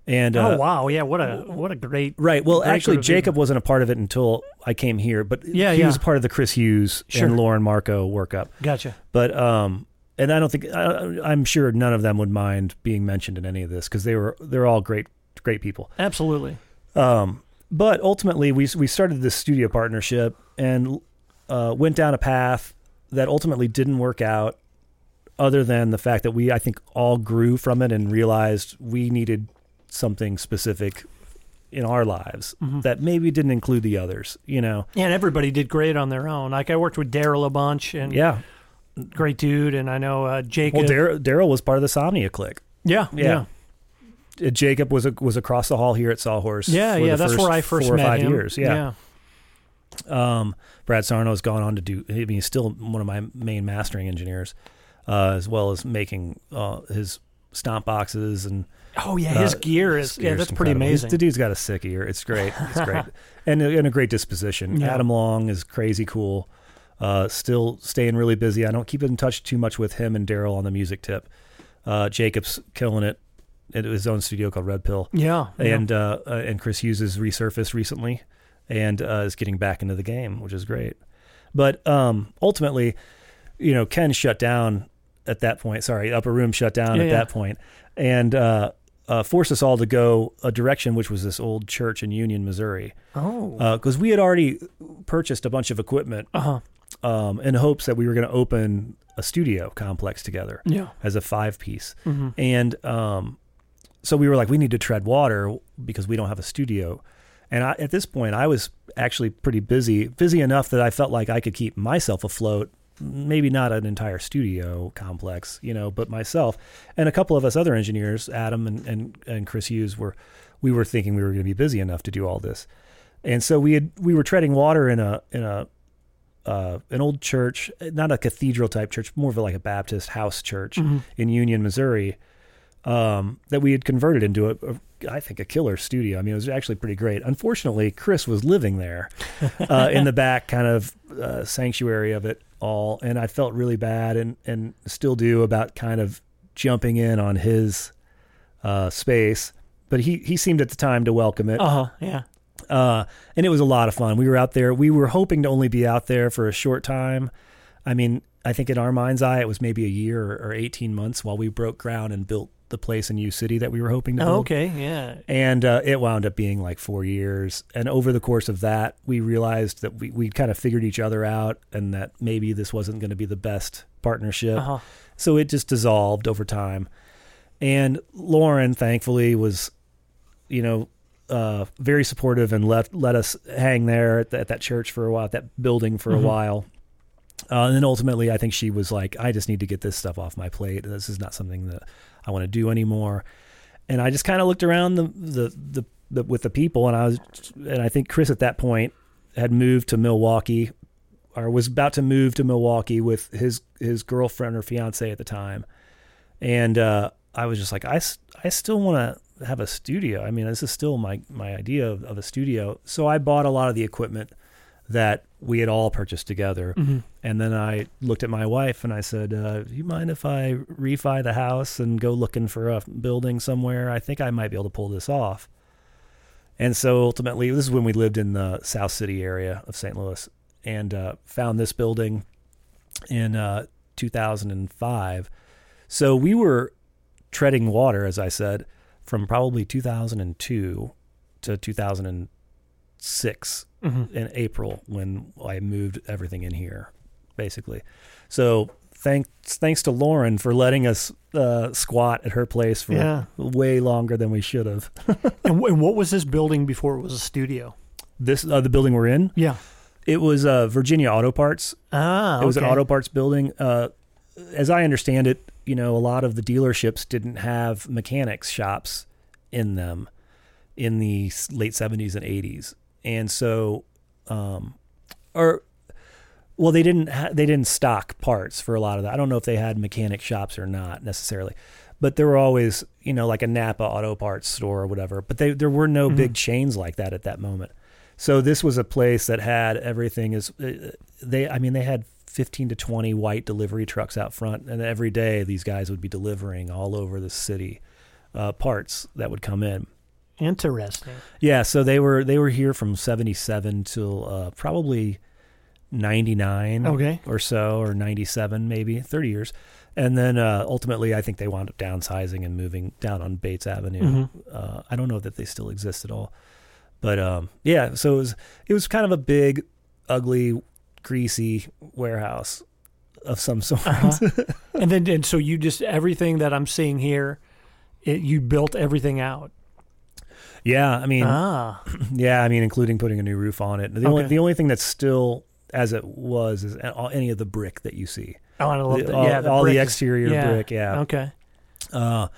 And uh, oh wow, yeah. What a what a great. right, well, Great actually, group of people. Jacob wasn't a part of it until I came here, but Yeah, he yeah. was part of the Chris Hughes Sure. and Lauren Marco workup. Gotcha. But um, and I don't think I, I'm sure none of them would mind being mentioned in any of this because they were they're all great great people. Absolutely. Um, but ultimately, we we started this studio partnership and uh, went down a path that ultimately didn't work out. Other than the fact that we, I think, all grew from it and realized we needed something specific in our lives Mhm. that maybe didn't include the others. You know, Yeah, and everybody did great on their own. Like I worked with Daryl a bunch, and yeah. great dude, and I know uh, Jacob. Well, Daryl was part of the Somnia clique. yeah, Yeah. Uh, Jacob was a, was across the hall here at Sawhorse. yeah, yeah. That's where I first four or met five him. years. Yeah. Um, Brad Sarno's gone on to do. I mean, he's still one of my main mastering engineers, uh, as well as making uh, his stomp boxes and Oh yeah, his Uh, gear is his yeah, that's pretty incredible. He's- amazing. The dude's got a sick ear. It's great. It's great, <laughs> and a, and a great disposition. Yeah. Adam Long is crazy cool. Uh, still staying really busy. I don't keep in touch too much with him and Daryl on the music tip. Uh, Jacob's killing it his own studio called Red Pill yeah, yeah. and uh, uh, and Chris Hughes has resurfaced recently and uh, is getting back into the game, which is great. But um, ultimately, you know, Ken shut down at that point. Sorry, Upper Room shut down Yeah, at yeah. that point, and uh, uh, forced us all to go a direction, which was this old church in Union, Missouri, oh, because we had already purchased a bunch of equipment uh huh, um, in hopes that we were going to open a studio complex together yeah, as a five piece. hmm And um, so we were like, we need to tread water because we don't have a studio. And I, at this point, I was actually pretty busy, busy enough that I felt like I could keep myself afloat. Maybe not an entire studio complex, you know, but myself and a couple of us other engineers, Adam and, and, and Chris Hughes, were we were thinking we were going to be busy enough to do all this. And so we had we were treading water in a in a uh, an old church, not a cathedral type church, more of like a Baptist house church Mhm. in Union, Missouri, um, that we had converted into a, a, I think, a killer studio. I mean, it was actually pretty great. Unfortunately, Chris was living there <laughs> uh, in the back kind of uh, sanctuary of it all, and I felt really bad and and still do about kind of jumping in on his uh, space. But he he seemed at the time to welcome it. uh huh, yeah, Uh, and it was a lot of fun. We were out there. We were hoping to only be out there for a short time. I mean, I think in our mind's eye, it was maybe a year or, or 18 months while we broke ground and built the place in U City that we were hoping to oh, okay, yeah, And uh, it wound up being like four years. And over the course of that, we realized that we, we kind of figured each other out and that maybe this wasn't going to be the best partnership. uh huh, So it just dissolved over time. And Lauren, thankfully, was, you know, uh, very supportive and let let us hang there at, the, at that church for a while, at that building for Mhm. a while. Uh, and then ultimately, I think she was like, I just need to get this stuff off my plate. This is not something that I want to do anymore. And I just kind of looked around the, the the the with the people, and I was, and I think Chris at that point had moved to Milwaukee, or was about to move to Milwaukee with his his girlfriend or fiance at the time, and uh, I was just like, I, I still want to have a studio. I mean, this is still my my idea of, of a studio. So I bought a lot of the equipment that we had all purchased together. hmm And then I looked at my wife and I said, uh, "You mind if I refi the house and go looking for a building somewhere? I think I might be able to pull this off." And so ultimately, this is when we lived in the South City area of St. Louis, and uh, found this building in uh, 2005. So we were treading water, as I said, from probably 2002 to six Mhm. in April when I moved everything in here, basically. So thanks thanks to Lauren for letting us uh, squat at her place for Yeah. way longer than we should have. <laughs> And, wh- and what was this building before it was a studio? This uh, the building we're in. Yeah. It was uh, Virginia Auto Parts. Ah, It was an auto parts building. Uh, as I understand it, you know, a lot of the dealerships didn't have mechanics shops in them in the late seventies and eighties, and so, um, or well, they didn't ha- they didn't stock parts for a lot of that. I don't know if they had mechanic shops or not necessarily, but there were always you know like a Napa Auto Parts store or whatever. But they there were no Mhm. big chains like that at that moment. So this was a place that had everything. Is uh, they? I mean, they had fifteen to twenty white delivery trucks out front, and every day these guys would be delivering all over the city uh, parts that would come in. Interesting. Yeah, so they were they were here from seventy seven till uh, probably ninety nine Okay. or so, or ninety seven maybe, thirty years, and then uh, ultimately I think they wound up downsizing and moving down on Bates Avenue. Mhm. Uh, I don't know that they still exist at all, but um, yeah. So it was it was kind of a big, ugly, greasy warehouse of some sort. Uh-huh. and then and so you just everything that I'm seeing here, it, you built everything out. Yeah, I mean, ah. <clears throat> yeah, I mean, including putting a new roof on it. The only the only thing that's still as it was is all- any of the brick that you see. Oh, and I love The- that. all, yeah, the all the is- exterior yeah. brick, yeah. Okay. Uh,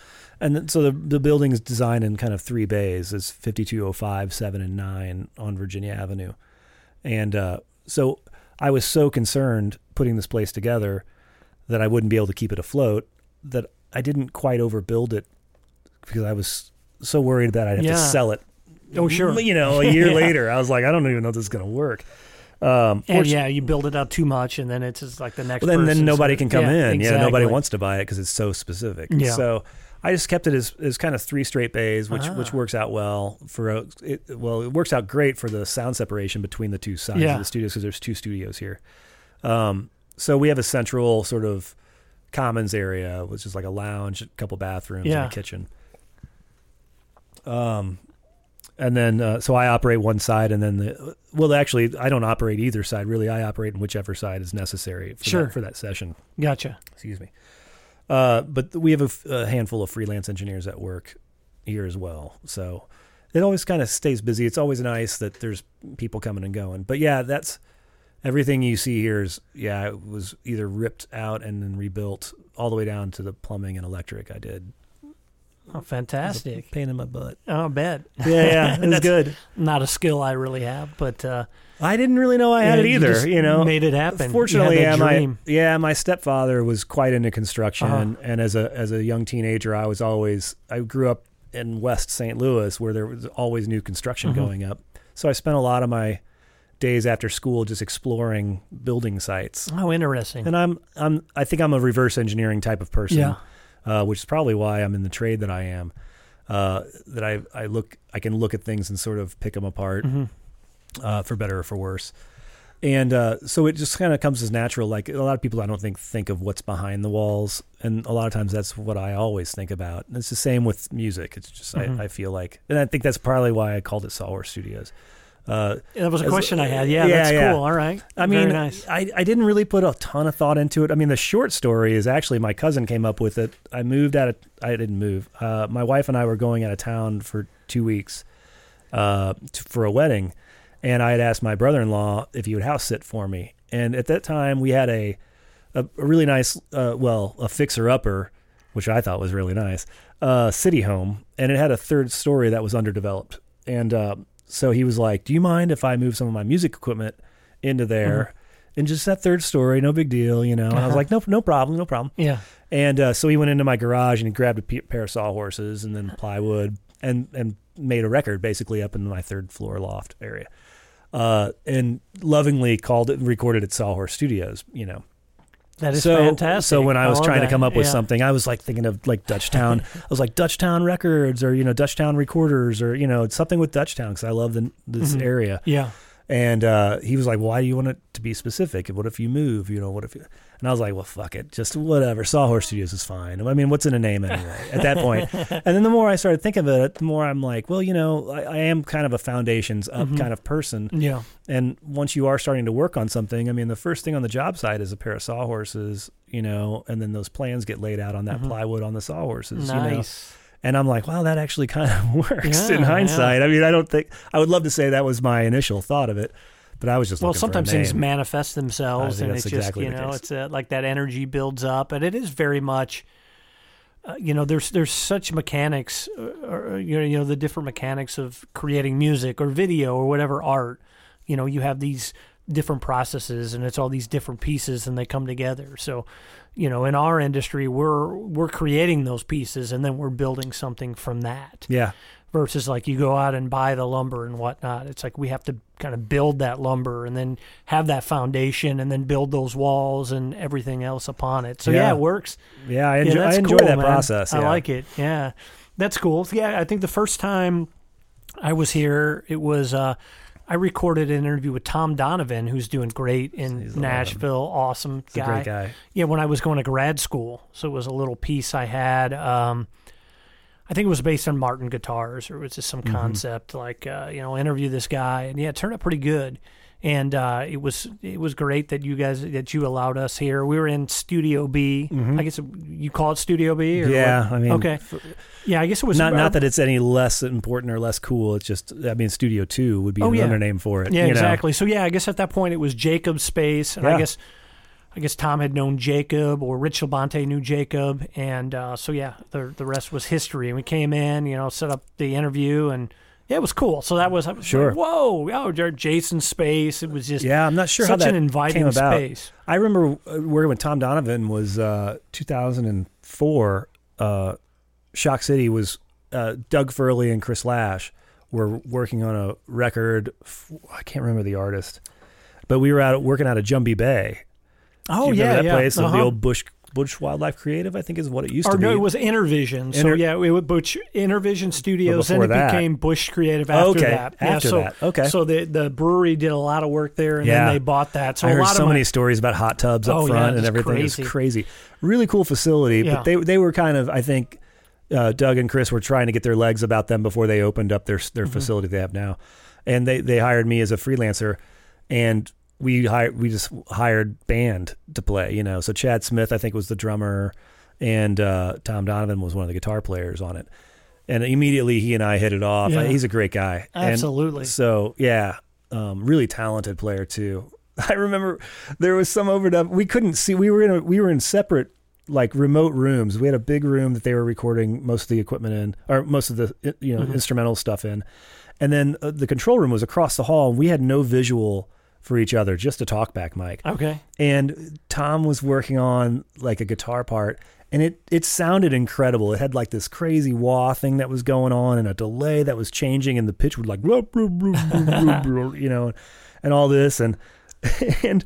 and then, so the the building is designed in kind of three bays. It's 5205, 7, and 9 on Virginia Avenue. And uh, so I was so concerned putting this place together that I wouldn't be able to keep it afloat that I didn't quite overbuild it because I was so worried that I'd have Yeah. to sell it. Oh, sure. You know, a year <laughs> Yeah. later, I was like, I don't even know if this is going to work. Um, And yeah, you build it out too much, and then it's just like the next. well, then, then nobody so- can come yeah, in. Yeah, nobody wants to buy it because it's so specific. Yeah. So I just kept it as, as kind of three straight bays, which which Ah. works out well for a, it. Well, it works out great for the sound separation between the two sides Yeah. of the studios because there's two studios here. Um, so we have a central sort of commons area, which is like a lounge, a couple bathrooms, Yeah. and a kitchen. Um, and then uh, so I operate one side, and then the well, actually, I don't operate either side. Really, I operate in whichever side is necessary for Sure. that, for that session. Gotcha. Excuse me. Uh, but we have a, f- a handful of freelance engineers at work here as well, so it always kind of stays busy. It's always nice that there's people coming and going. But yeah, that's everything you see here is yeah, it was either ripped out and then rebuilt all the way down to the plumbing and electric. I did. Oh, fantastic. Pain in my butt. Oh, I bet. <laughs> Yeah, yeah, it was good. Not a skill I really have, but uh, I didn't really know I had it either. just You, know, made it happen. Fortunately, you yeah, that my dream. yeah, my stepfather was quite into construction, Uh-huh. and as a as a young teenager, I was always I grew up in West St. Louis where there was always new construction Mhm. going up. So I spent a lot of my days after school just exploring building sites. Oh, interesting. And I'm I'm I think I'm a reverse engineering type of person, Yeah. Uh, which is probably why I'm in the trade that I am. Uh, that I I look I can look at things and sort of pick them apart hmm uh, for better or for worse. And uh, so it just kind of comes as natural. Like a lot of people, I don't think think of what's behind the walls, and a lot of times that's what I always think about. And it's the same with music. It's just Mhm. I, I feel like, and I think that's probably why I called it Sawhorse Studios. Uh, That was a As- question I had. Yeah, yeah, that's yeah. cool. All right. I mean, nice. I, I didn't really put a ton of thought into it. I mean, the short story is actually my cousin came up with it. I moved out of, I didn't move. Uh, my wife and I were going out of town for two weeks uh, for a wedding. And I had asked my brother in law if he would house sit for me. And at that time, we had a, a, a really nice, uh, well, a fixer upper, which I thought was really nice, uh, city home. And it had a third story that was underdeveloped. And uh, so he was like, Do you mind if I move some of my music equipment into there? And just that third story, no big deal, you know. And I was Uh-huh. like, no, no problem, no problem. Yeah. And uh, so he went into my garage and he grabbed a p- pair of sawhorses and then plywood and and made a record basically up in my third floor loft area. Uh, and lovingly called it, and recorded at Sawhorse Studios, you know. That is so, fantastic. So when I was trying to come up with Yeah. something, I was like thinking of like Dutchtown. I was like Dutchtown Records or you know Dutchtown Recorders or you know something with Dutchtown because I love the, this Mhm. area. Yeah. And uh, he was like, "Why do you want it to be specific? What if you move? You know, what if?" You... And I was like, "Well, fuck it, just whatever. Sawhorse Studios is fine. I mean, what's in a name anyway?" At that point, <laughs> and then the more I started thinking of it, the more I'm like, "Well, you know, I, I am kind of a foundations up mm-hmm. kind of person, Yeah. and once you are starting to work on something, I mean, the first thing on the job site is a pair of sawhorses, you know, and then those plans get laid out on that mm-hmm. plywood on the sawhorses, you know." Nice. And I'm like, wow, that actually <laughs> kind of works Yeah, in hindsight. I mean, I don't think I would love to say that was my initial thought of it, but I was just Well, a sometimes things manifest themselves, and it's just you know, it's uh like that energy builds up, and it is very much. Uh, you know, there's there's such mechanics, uh, or, you know, you know the different mechanics of creating music or video or whatever art. You know, you have these different processes, and it's all these different pieces, and they come together. So, you know, in our industry, we're we're creating those pieces, and then we're building something from that yeah, versus like you go out and buy the lumber and whatnot. It's like we have to kind of build that lumber and then have that foundation and then build those walls and everything else upon it. So yeah, Yeah. it works. yeah, I Yeah, enjoy, I enjoy cool, that man. process. I like it. Yeah, that's cool. Yeah, I think the first time I was here, it was uh, I recorded an interview with Tom Donovan, who's doing great in He's Nashville. Awesome great guy. yeah, when I was going to grad school. So it was a little piece I had. Um, I think it was based on Martin guitars, or it was just some Mm-hmm. concept like uh, you know interview this guy, and yeah, it turned out pretty good. And uh, it was it was great that you guys that you allowed us here. We were in Studio B. I guess you call it Studio B. Or Mm-hmm. Yeah, what? I mean, okay, yeah, I guess it was not uh, not that it's any less important or less cool. It's just, I mean, Studio Two would be Oh, yeah. another name for it. Yeah, you know? exactly. So yeah, I guess at that point it was Jacob's space, and I guess I guess Tom had known Jacob, or Rich Labonte knew Jacob, and uh, so yeah, the the rest was history. And we came in, you know, set up the interview, and yeah, it was cool. So that was, was Sure. like, whoa, oh, Jason's space. It was just Yeah, I'm not sure such how that an inviting came about. space. I remember uh, working with Tom Donovan was uh, 2004. Uh, Shock City was uh, Doug Firley and Chris Lash were working on a record. f- I can't remember the artist, but we were out working out of Jumbie Bay. Oh yeah, that yeah. place? The uh-huh. old Busch Busch Wildlife Creative, I think, is what it used Or to be. no, it was Intervision. So Inter- yeah, it was Busch Intervision Studios, and it that- became Busch Creative after Okay, that. Yeah, after so, that. Okay. So the the brewery did a lot of work there, and Yeah. then they bought that. So I a lot so of my, many stories about hot tubs up Oh, yeah, front and everything. crazy. It was crazy. Really cool facility, Yeah. but they they were kind of I think uh, Doug and Chris were trying to get their legs about them before they opened up their their Mm-hmm. facility they have now, and they they hired me as a freelancer, and we hired we just hired band to play. You know, so Chad Smith I think was the drummer, and uh, Tom Donovan was one of the guitar players on it. And immediately he and I hit it off. Yeah. He's a great guy. And Absolutely. so yeah, um, really talented player too. <laughs> I remember there was some overdub. We couldn't see. We were in a, we were in separate like remote rooms. We had a big room that they were recording most of the equipment in, or most of the you know instrumental stuff in, and then uh, the control room was across the hall. and We had no visual for each other, just a talkback mic. Okay. And Tom was working on like a guitar part, and it it sounded incredible. It had like this crazy wah thing that was going on, and a delay that was changing, and the pitch would like <laughs> you know, and all this, and <laughs> and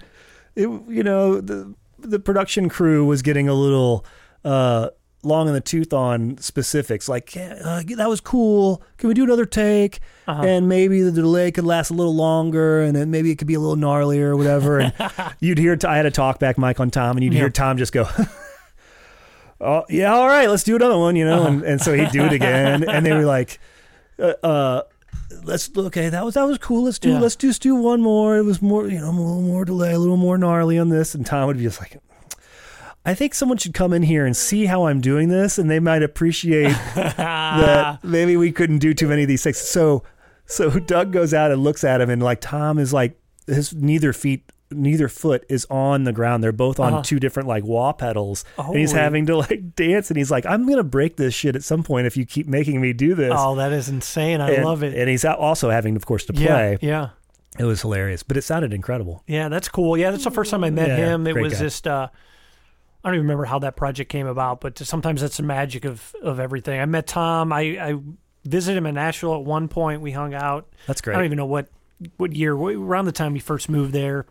it you know the the production crew was getting a little. uh long in the tooth on specifics like uh, that was cool. Can we do another take? Uh-huh. and maybe the delay could last a little longer and then maybe it could be a little gnarlier or whatever. And <laughs> you'd hear I had a talkback mic on Tom and you'd Yeah. hear Tom just go <laughs> oh yeah all right let's do another one you know? And, and so he'd do it again and they were like uh, uh let's okay that was that was cool let's do Yeah. let's just do one more. It was more you know a little more delay a little more gnarly on this. And Tom would be just like I think someone should come in here and see how I'm doing this, and they might appreciate that <laughs> maybe we couldn't do too many of these things. So, so Doug goes out and looks at him, and like Tom is like his neither feet, neither foot is on the ground. They're both on Uh-huh. two different like wah pedals, and he's having to like dance, and he's like, "I'm gonna break this shit at some point if you keep making me do this." Oh, that is insane. I and, love it. And he's also having, of course, to play. Yeah. It was hilarious, but it sounded incredible. Yeah, that's cool. Yeah, that's the first time I met Yeah, him. It was guy. just uh I don't even remember how that project came about, but sometimes that's the magic of of everything. I met Tom. I I visited him in Nashville at one point. We hung out. That's great. I don't even know what what year. Around the time he first moved there,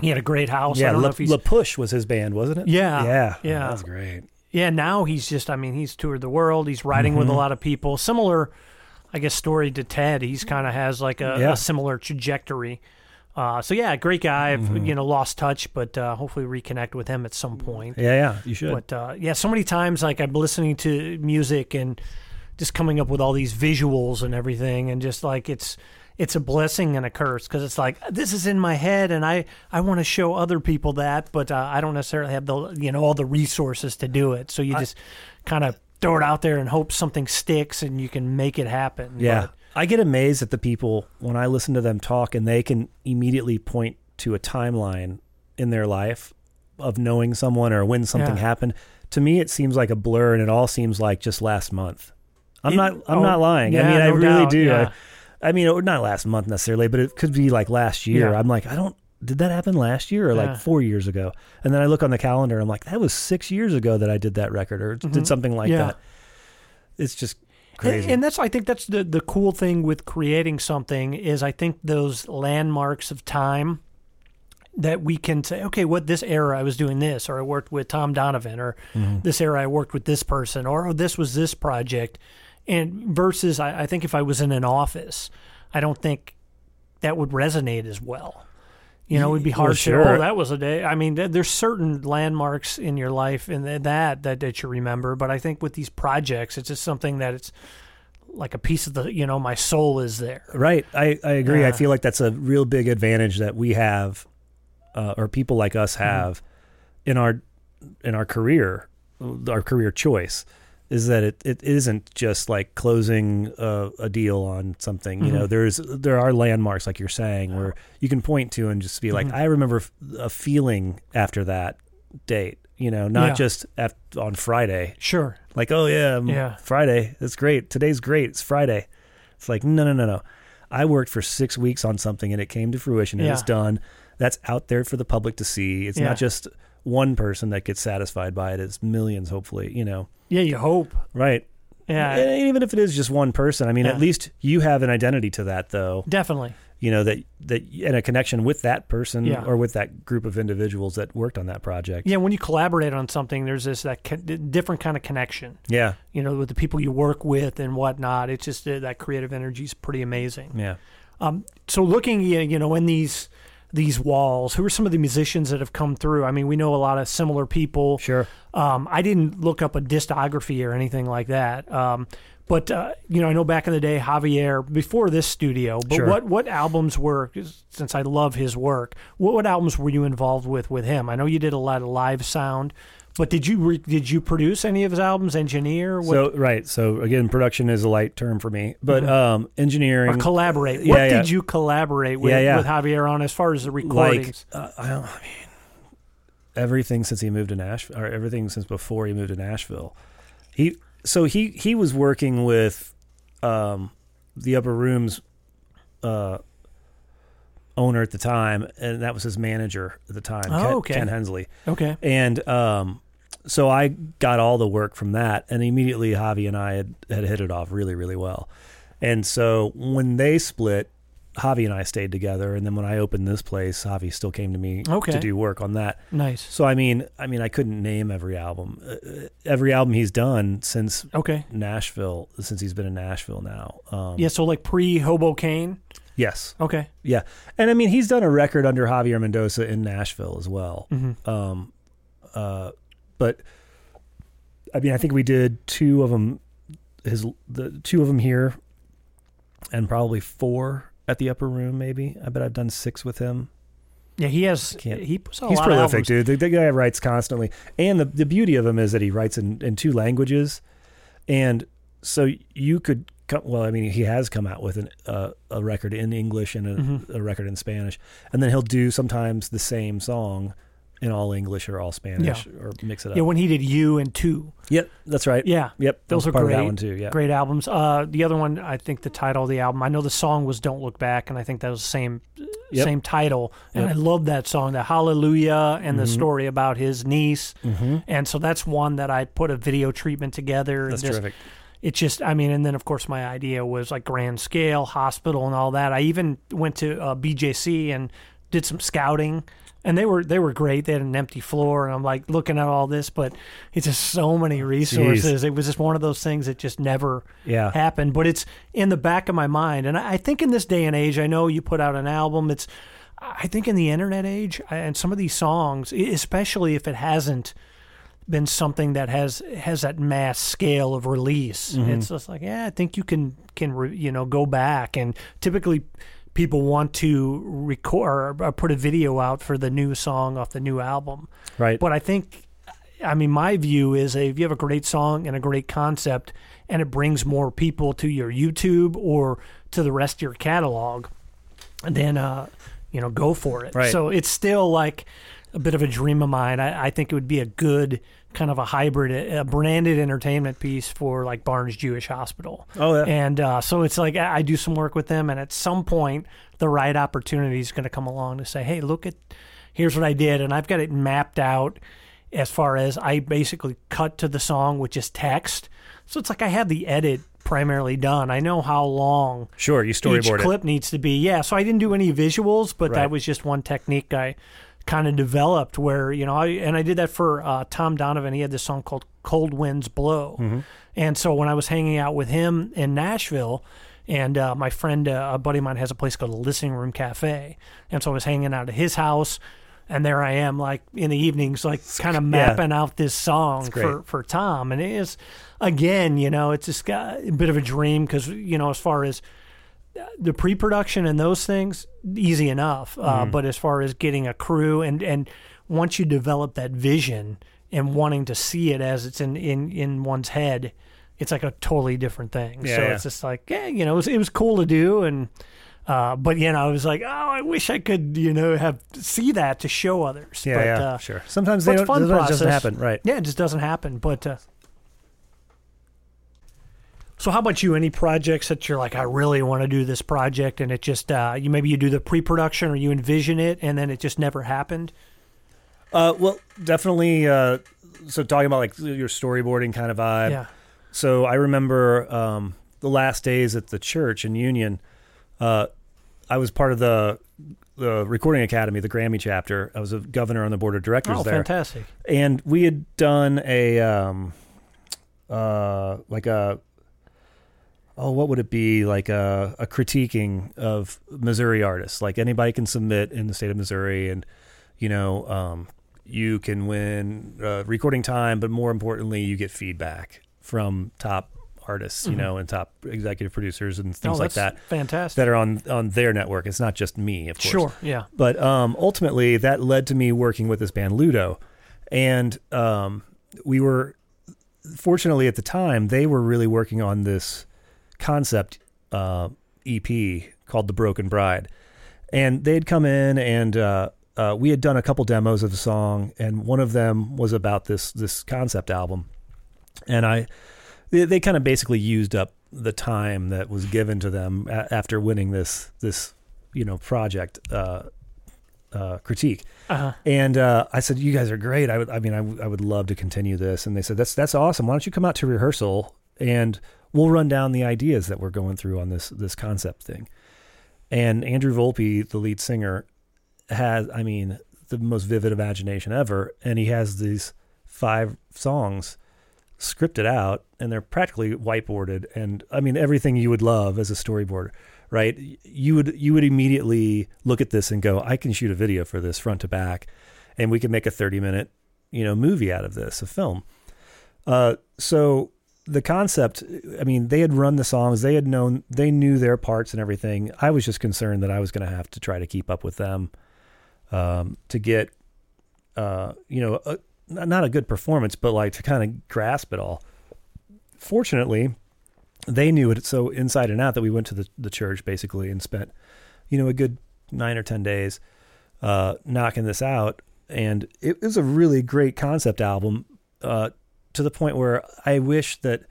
he had a great house. I Yeah, don't know La, if he's La Push was his band, wasn't it? Yeah, yeah, yeah. That was great. yeah. Now he's just. I mean, he's toured the world. He's writing with a Mm-hmm. lot of people. Similar, I guess, story to Ted. He's kind of has like a, Yeah. a similar trajectory. Uh, so yeah, great guy. I've Mm-hmm. you know lost touch, but uh, hopefully reconnect with him at some point. Yeah, yeah, you should. But uh, yeah, so many times like I'm listening to music and just coming up with all these visuals and everything, and just like it's it's a blessing and a curse because it's like this is in my head and I I want to show other people that, but uh, I don't necessarily have the you know all the resources to do it. So you just kind of throw it out there and hope something sticks and you can make it happen. Yeah. But- I get amazed at the people when I listen to them talk and they can immediately point to a timeline in their life of knowing someone or when something Yeah. happened. To me it seems like a blur and it all seems like just last month. I'm It- not I'm oh, not lying. I yeah, mean I really doubt, do. yeah. I, I mean it, not last month necessarily, but it could be like last year. I'm like I don't did that happen last year or like 4 years ago? And then I look on the calendar I'm like that was 6 years ago that I did that record or did something like Mm-hmm. That. It's just crazy. And that's I think that's the the cool thing with creating something is I think those landmarks of time that we can say, okay, what this era I was doing this, or I worked with Tom Donovan, or Mm-hmm. this era I worked with this person, or oh, this was this project. And versus, I, I think if I was in an office, I don't think that would resonate as well. You know, it would be Well, hard to sure. say, oh, that was a day. I mean, there's certain landmarks in your life and that, that that you remember. But I think with these projects, it's just something that it's like a piece of the, you know, my soul is there. Right. I, I agree. I feel like that's a real big advantage that we have, uh, or people like us Mm-hmm. have in our in our career, our career choice, is that it, it isn't just like closing a, a deal on something. You Mm-hmm. know, there's there are landmarks like you're saying where you can point to and just be like, Mm-hmm. I remember a feeling after that date. You know, not Yeah. just at, on Friday. Sure. Like, oh yeah, um, Yeah. Friday. It's great. Today's great. It's Friday. It's like, no, no, no, no. I worked for six weeks on something and it came to fruition and it's done. That's out there for the public to see. It's Yeah. not just one person that gets satisfied by it. It's millions, hopefully. You know, Yeah, you hope. right? Yeah, And even if it is just one person, I mean, Yeah. at least you have an identity to that, though. definitely. You know that that and a connection with that person Yeah. or with that group of individuals that worked on that project. Yeah, when you collaborate on something, there's this that co- different kind of connection. Yeah, You know, with the people you work with and whatnot. It's just uh, that creative energy is pretty amazing. yeah. Um, so looking, you know, in these these walls, who are some of the musicians that have come through? I mean, we know a lot of similar people. Sure. Um, I didn't look up a discography or anything like that. Um, but uh, you know, I know back in the day, Javier before this studio. But Sure. what what albums were? Since I love his work, what what albums were you involved with with him? I know you did a lot of live sound, but did you re, did you produce any of his albums? Engineer? What, So right. So again, production is a light term for me, but um, engineering Mm-hmm. or collaborate? Yeah, what yeah. did you collaborate with, Yeah, yeah. with Javier on as far as the like recordings? uh, I, don't, I mean everything since he moved to Nashville, or everything since before he moved to Nashville. He so he he was working with um, the Upper Rooms uh, owner at the time, and that was his manager at the time, Oh, Ken, okay. Ken Hensley. okay. And um, so I got all the work from that, and immediately Javi and I had, had hit it off really, really well. And so when they split, Javi and I stayed together, and then when I opened this place, Javi still came to me Okay. to do work on that. Nice. So I mean, I mean, I couldn't name every album, uh, every album he's done since Okay. Nashville, since he's been in Nashville now. Um, Yeah. So like pre Hobo Hoboken. Yes. Okay. Yeah, and I mean he's done a record under Javier Mendoza in Nashville as well. Mm-hmm. Um, uh, but I mean I think we did two of them, his the two of them here, and probably four at the Upper Room. Maybe I bet I've done six with him. Yeah, he has. He puts he's prolific, dude. The, the guy writes constantly, and the the beauty of him is that he writes in in two languages, and so you could. Come, well, I mean, he has come out with an, uh, a record in English and a, Mm-hmm. a record in Spanish, and then he'll do sometimes the same song in all English or all Spanish or mix it up. Yeah, when he did you and two. yep, that's right. Yeah. Yep, Those are part great. of that one too. Yeah, Great albums. Uh, the other one, I think the title of the album. I know the song was "Don't Look Back," and I think that was the same Yep. same title. And Yep. I love that song, the Hallelujah, and the Mhm. story about his niece. hmm And so that's one that I put a video treatment together. that's just, terrific. It's just, I mean, and then of course my idea was like grand scale, hospital, and all that. I even went to uh, BJC and did some scouting, and they were they were great. They had an empty floor, and I'm like looking at all this, but it's just so many resources. It was just one of those things that just never Yeah, happened. But it's in the back of my mind, and I think in this day and age, I know you put out an album. It's I think in the internet age and some of these songs, especially if it hasn't been something that has has that mass scale of release, mm-hmm. it's just like yeah, I think you can can re, you know go back and typically people want to record or put a video out for the new song off the new album. Right. But I think, I mean, my view is if you have a great song and a great concept, and it brings more people to your YouTube or to the rest of your catalog, then uh, you know, go for it. Right. So it's still like a bit of a dream of mine. I, I think it would be a good kind of a hybrid, a branded entertainment piece for like Barnes Jewish Hospital. Oh, yeah. And uh, so it's like I do some work with them, and at some point, the right opportunity is going to come along to say, "Hey, look at here's what I did," and I've got it mapped out as far as I basically cut to the song, which is text. So it's like I have the edit primarily done. I know how long Sure, you each storyboard it. clip needs to be. Yeah, so I didn't do any visuals, but Right. that was just one technique I kind of developed where, you know, I, and I did that for uh, Tom Donovan. He had this song called Cold Winds Blow. Mm-hmm. And so when I was hanging out with him in Nashville, and uh, my friend, uh, a buddy of mine, has a place called the Listening Room Cafe. And so I was hanging out at his house. And there I am, like in the evenings, like kind of mapping out this song for, for Tom. And it is, again, you know, it's just got a bit of a dream because, you know, as far as the pre-production and those things easy enough uh, Mm-hmm. but as far as getting a crew and and once you develop that vision and wanting to see it as it's in in in one's head it's like a totally different thing Yeah, so yeah. it's just like yeah you know it was, it was cool to do and uh, but you know I was like oh I wish I could you know have see that to show others Yeah, but, yeah, uh, sure. Sometimes they don't, fun doesn't happen, right? yeah, it just doesn't happen. But uh, so, how about you? Any projects that you're like, I really want to do this project, and it just uh, you maybe you do the pre-production or you envision it, and then it just never happened. Uh, well, definitely. Uh, so talking about like your storyboarding kind of vibe. yeah, So I remember um, the last days at the church in Union. Uh, I was part of the the recording academy, the Grammy chapter. I was a governor on the board of directors oh, there, fantastic. and we had done a um, uh, like a oh, what would it be like a, a critiquing of Missouri artists? Like anybody can submit in the state of Missouri, and you know, um, you can win uh, recording time, but more importantly, you get feedback from top artists, you know, and top executive producers and things oh, like that Fantastic. that are on on their network. It's not just me, of course. sure. Yeah. But um, ultimately, that led to me working with this band Ludo, and um, we were fortunately at the time they were really working on this concept uh, EP called The Broken Bride, and they had come in and uh, uh, we had done a couple demos of the song, and one of them was about this this concept album, and I they, they kind of basically used up the time that was given to them a- after winning this this you know project uh, uh, critique. Uh-huh. And uh, I said, "You guys are great. I would, I mean, I, w- I would love to continue this." And they said, "That's that's awesome. Why don't you come out to rehearsal and we'll run down the ideas that we're going through on this this concept thing." And Andrew Volpe, the lead singer, has, I mean, the most vivid imagination ever, and he has these five songs scripted out, and they're practically whiteboarded, and I mean everything you would love as a storyboarder right? You would you would immediately look at this and go i can shoot a video for this front to back and we can make a 30 minute you know movie out of this a film. Uh, so the concept i mean they had run the songs they had known they knew their parts and everything i was just concerned that i was going to have to try to keep up with them um, to get uh, you know a, not a good performance but like to kind of grasp it all fortunately they knew it so inside and out that we went to the, the church basically and spent, you know, a good nine or 10 days uh, knocking this out. And it was a really great concept album uh, to the point where I wish that,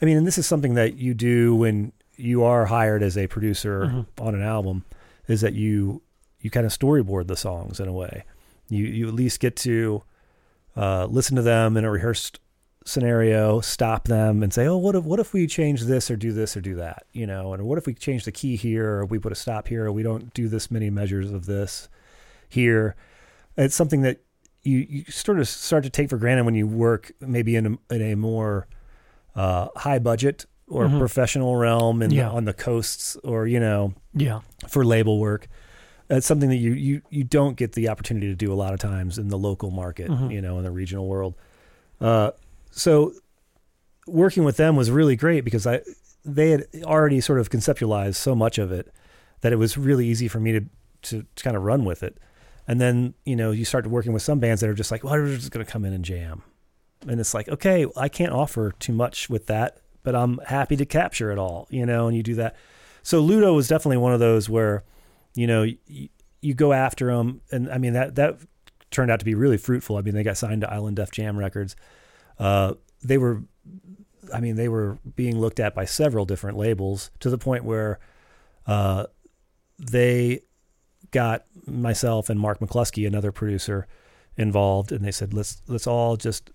I mean, and this is something that you do when you are hired as a producer on an album, is that you, you kind of storyboard the songs in a way. You, you at least get to uh, listen to them in a rehearsed scenario, stop them and say, "Oh, what if what if we change this or do this or do that?" You know, and what if we change the key here or we put a stop here or we don't do this many measures of this here? It's something that you you sort of start to take for granted when you work maybe in a, in a more uh, high budget or Mhm. professional realm and Yeah. on the coasts or you know Yeah. for label work. That's something that you you you don't get the opportunity to do a lot of times in the local market, Mhm. you know, in the regional world. Uh, so working with them was really great because I they had already sort of conceptualized so much of it that it was really easy for me to to, to kind of run with it. And then you know you start working with some bands that are just like, well, we're just going to come in and jam, and it's like, okay, I can't offer too much with that, but I'm happy to capture it all, you know. And you do that. So Ludo was definitely one of those where, you know, you, you go after them, and I mean that that turned out to be really fruitful. I mean, they got signed to Island Def Jam Records. Uh, they were, I mean, they were being looked at by several different labels to the point where uh, they got myself and Mark McCluskey, another producer, involved, and they said, let's let's all just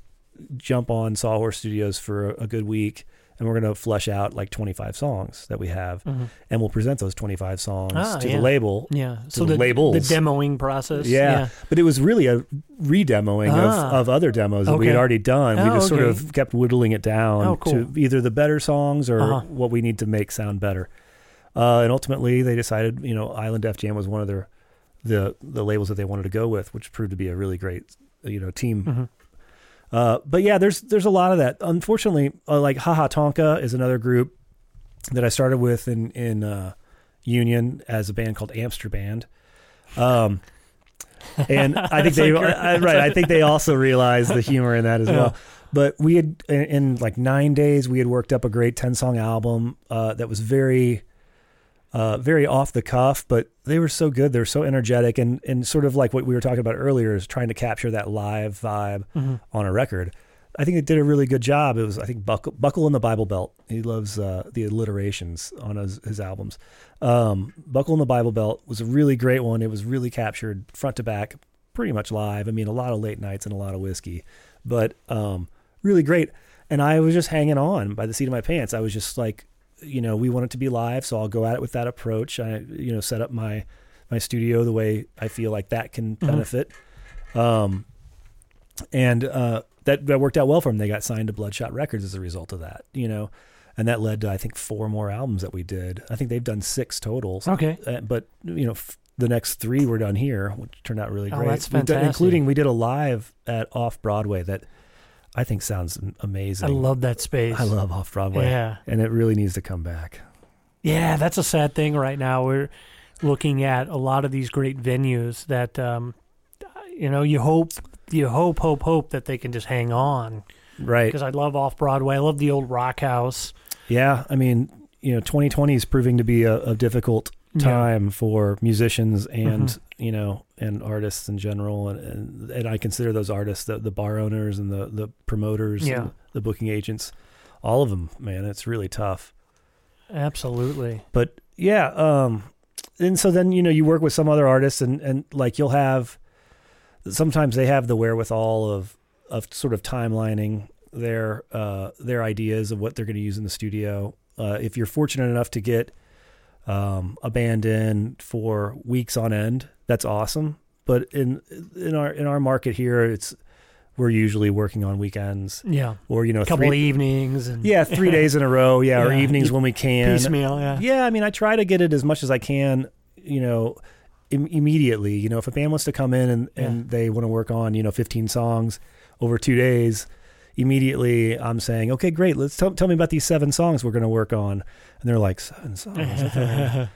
jump on Sawhorse Studios for a, a good week. And we're going to flesh out like 25 songs that we have, Mhm. and we'll present those 25 songs Ah, to yeah. the label Yeah. So the the labels. the demoing process. yeah. But it was really a redemoing Ah. of, of other demos that we had already done. we Oh, just sort of kept whittling it down Oh, cool. to either the better songs or Uh-huh. what we need to make sound better. Uh, and ultimately, they decided, you know, Island Def Jam was one of their the the labels that they wanted to go with, which proved to be a really great, you know, team. Mhm. Uh, but yeah, there's there's a lot of that. Unfortunately, uh, like Ha Ha Tonka is another group that I started with in in uh, Union as a band called Amsterband. Um, <laughs> and I think they like I, right. I think they also realized the humor in that as <laughs> well. But we had in, in like nine days we had worked up a great ten song album uh, that was very uh, very off the cuff, but they were so good. They were so energetic and, and sort of like what we were talking about earlier is trying to capture that live vibe Mhm. on a record. I think it did a really good job. It was, I think, Buckle, Buckle in the Bible Belt. He loves uh, the alliterations on his, his albums. Um, Buckle in the Bible Belt was a really great one. It was really captured front to back, pretty much live. I mean, a lot of late nights and a lot of whiskey, but um, really great. And I was just hanging on by the seat of my pants. I was just like, you know, we want it to be live, so I'll go at it with that approach. I, you know, set up my my studio the way I feel like that can Mhm. benefit. Um, and uh, that that worked out well for them. They got signed to Bloodshot Records as a result of that, you know, and that led to I think four more albums that we did. I think they've done six totals, Okay. uh, but you know. F- the next three were done here, which turned out really great. Oh, great. that's We've done- fantastic. including we did a live at Off Broadway that I think sounds amazing. I love that space. I love Off Broadway, Yeah. and it really needs to come back. Yeah, that's a sad thing right now. We're looking at a lot of these great venues that um, you know, you hope you hope hope hope that they can just hang on Right? because I love off Broadway. I love the old Rock House. Yeah, I mean, you know, 2020 is proving to be a, a difficult Yeah. time for musicians and Mhm. you know and artists in general, and and, and I consider those artists the, the bar owners and the the promoters, Yeah. and the booking agents, all of them. Man, it's really tough. Absolutely. But yeah, um, and so then you know you work with some other artists, and and like you'll have sometimes they have the wherewithal of of sort of timelining their uh, their ideas of what they're going to use in the studio. Uh, if you're fortunate enough to get um, a band in for weeks on end, that's awesome. But in in our in our market here, it's we're usually working on weekends Yeah. or you know A couple three, evenings and yeah three days in a row, yeah, or <laughs> Yeah. evenings when we can. piecemeal. Yeah. Yeah, I mean, I try to get it as much as I can, you know, Im- immediately. You know, if a band wants to come in and, and they want to work on, you know, 15 songs over two days, immediately I'm saying, okay, great, let's tell, tell me about these seven songs we're going to work on. And they're like, seven songs? <laughs>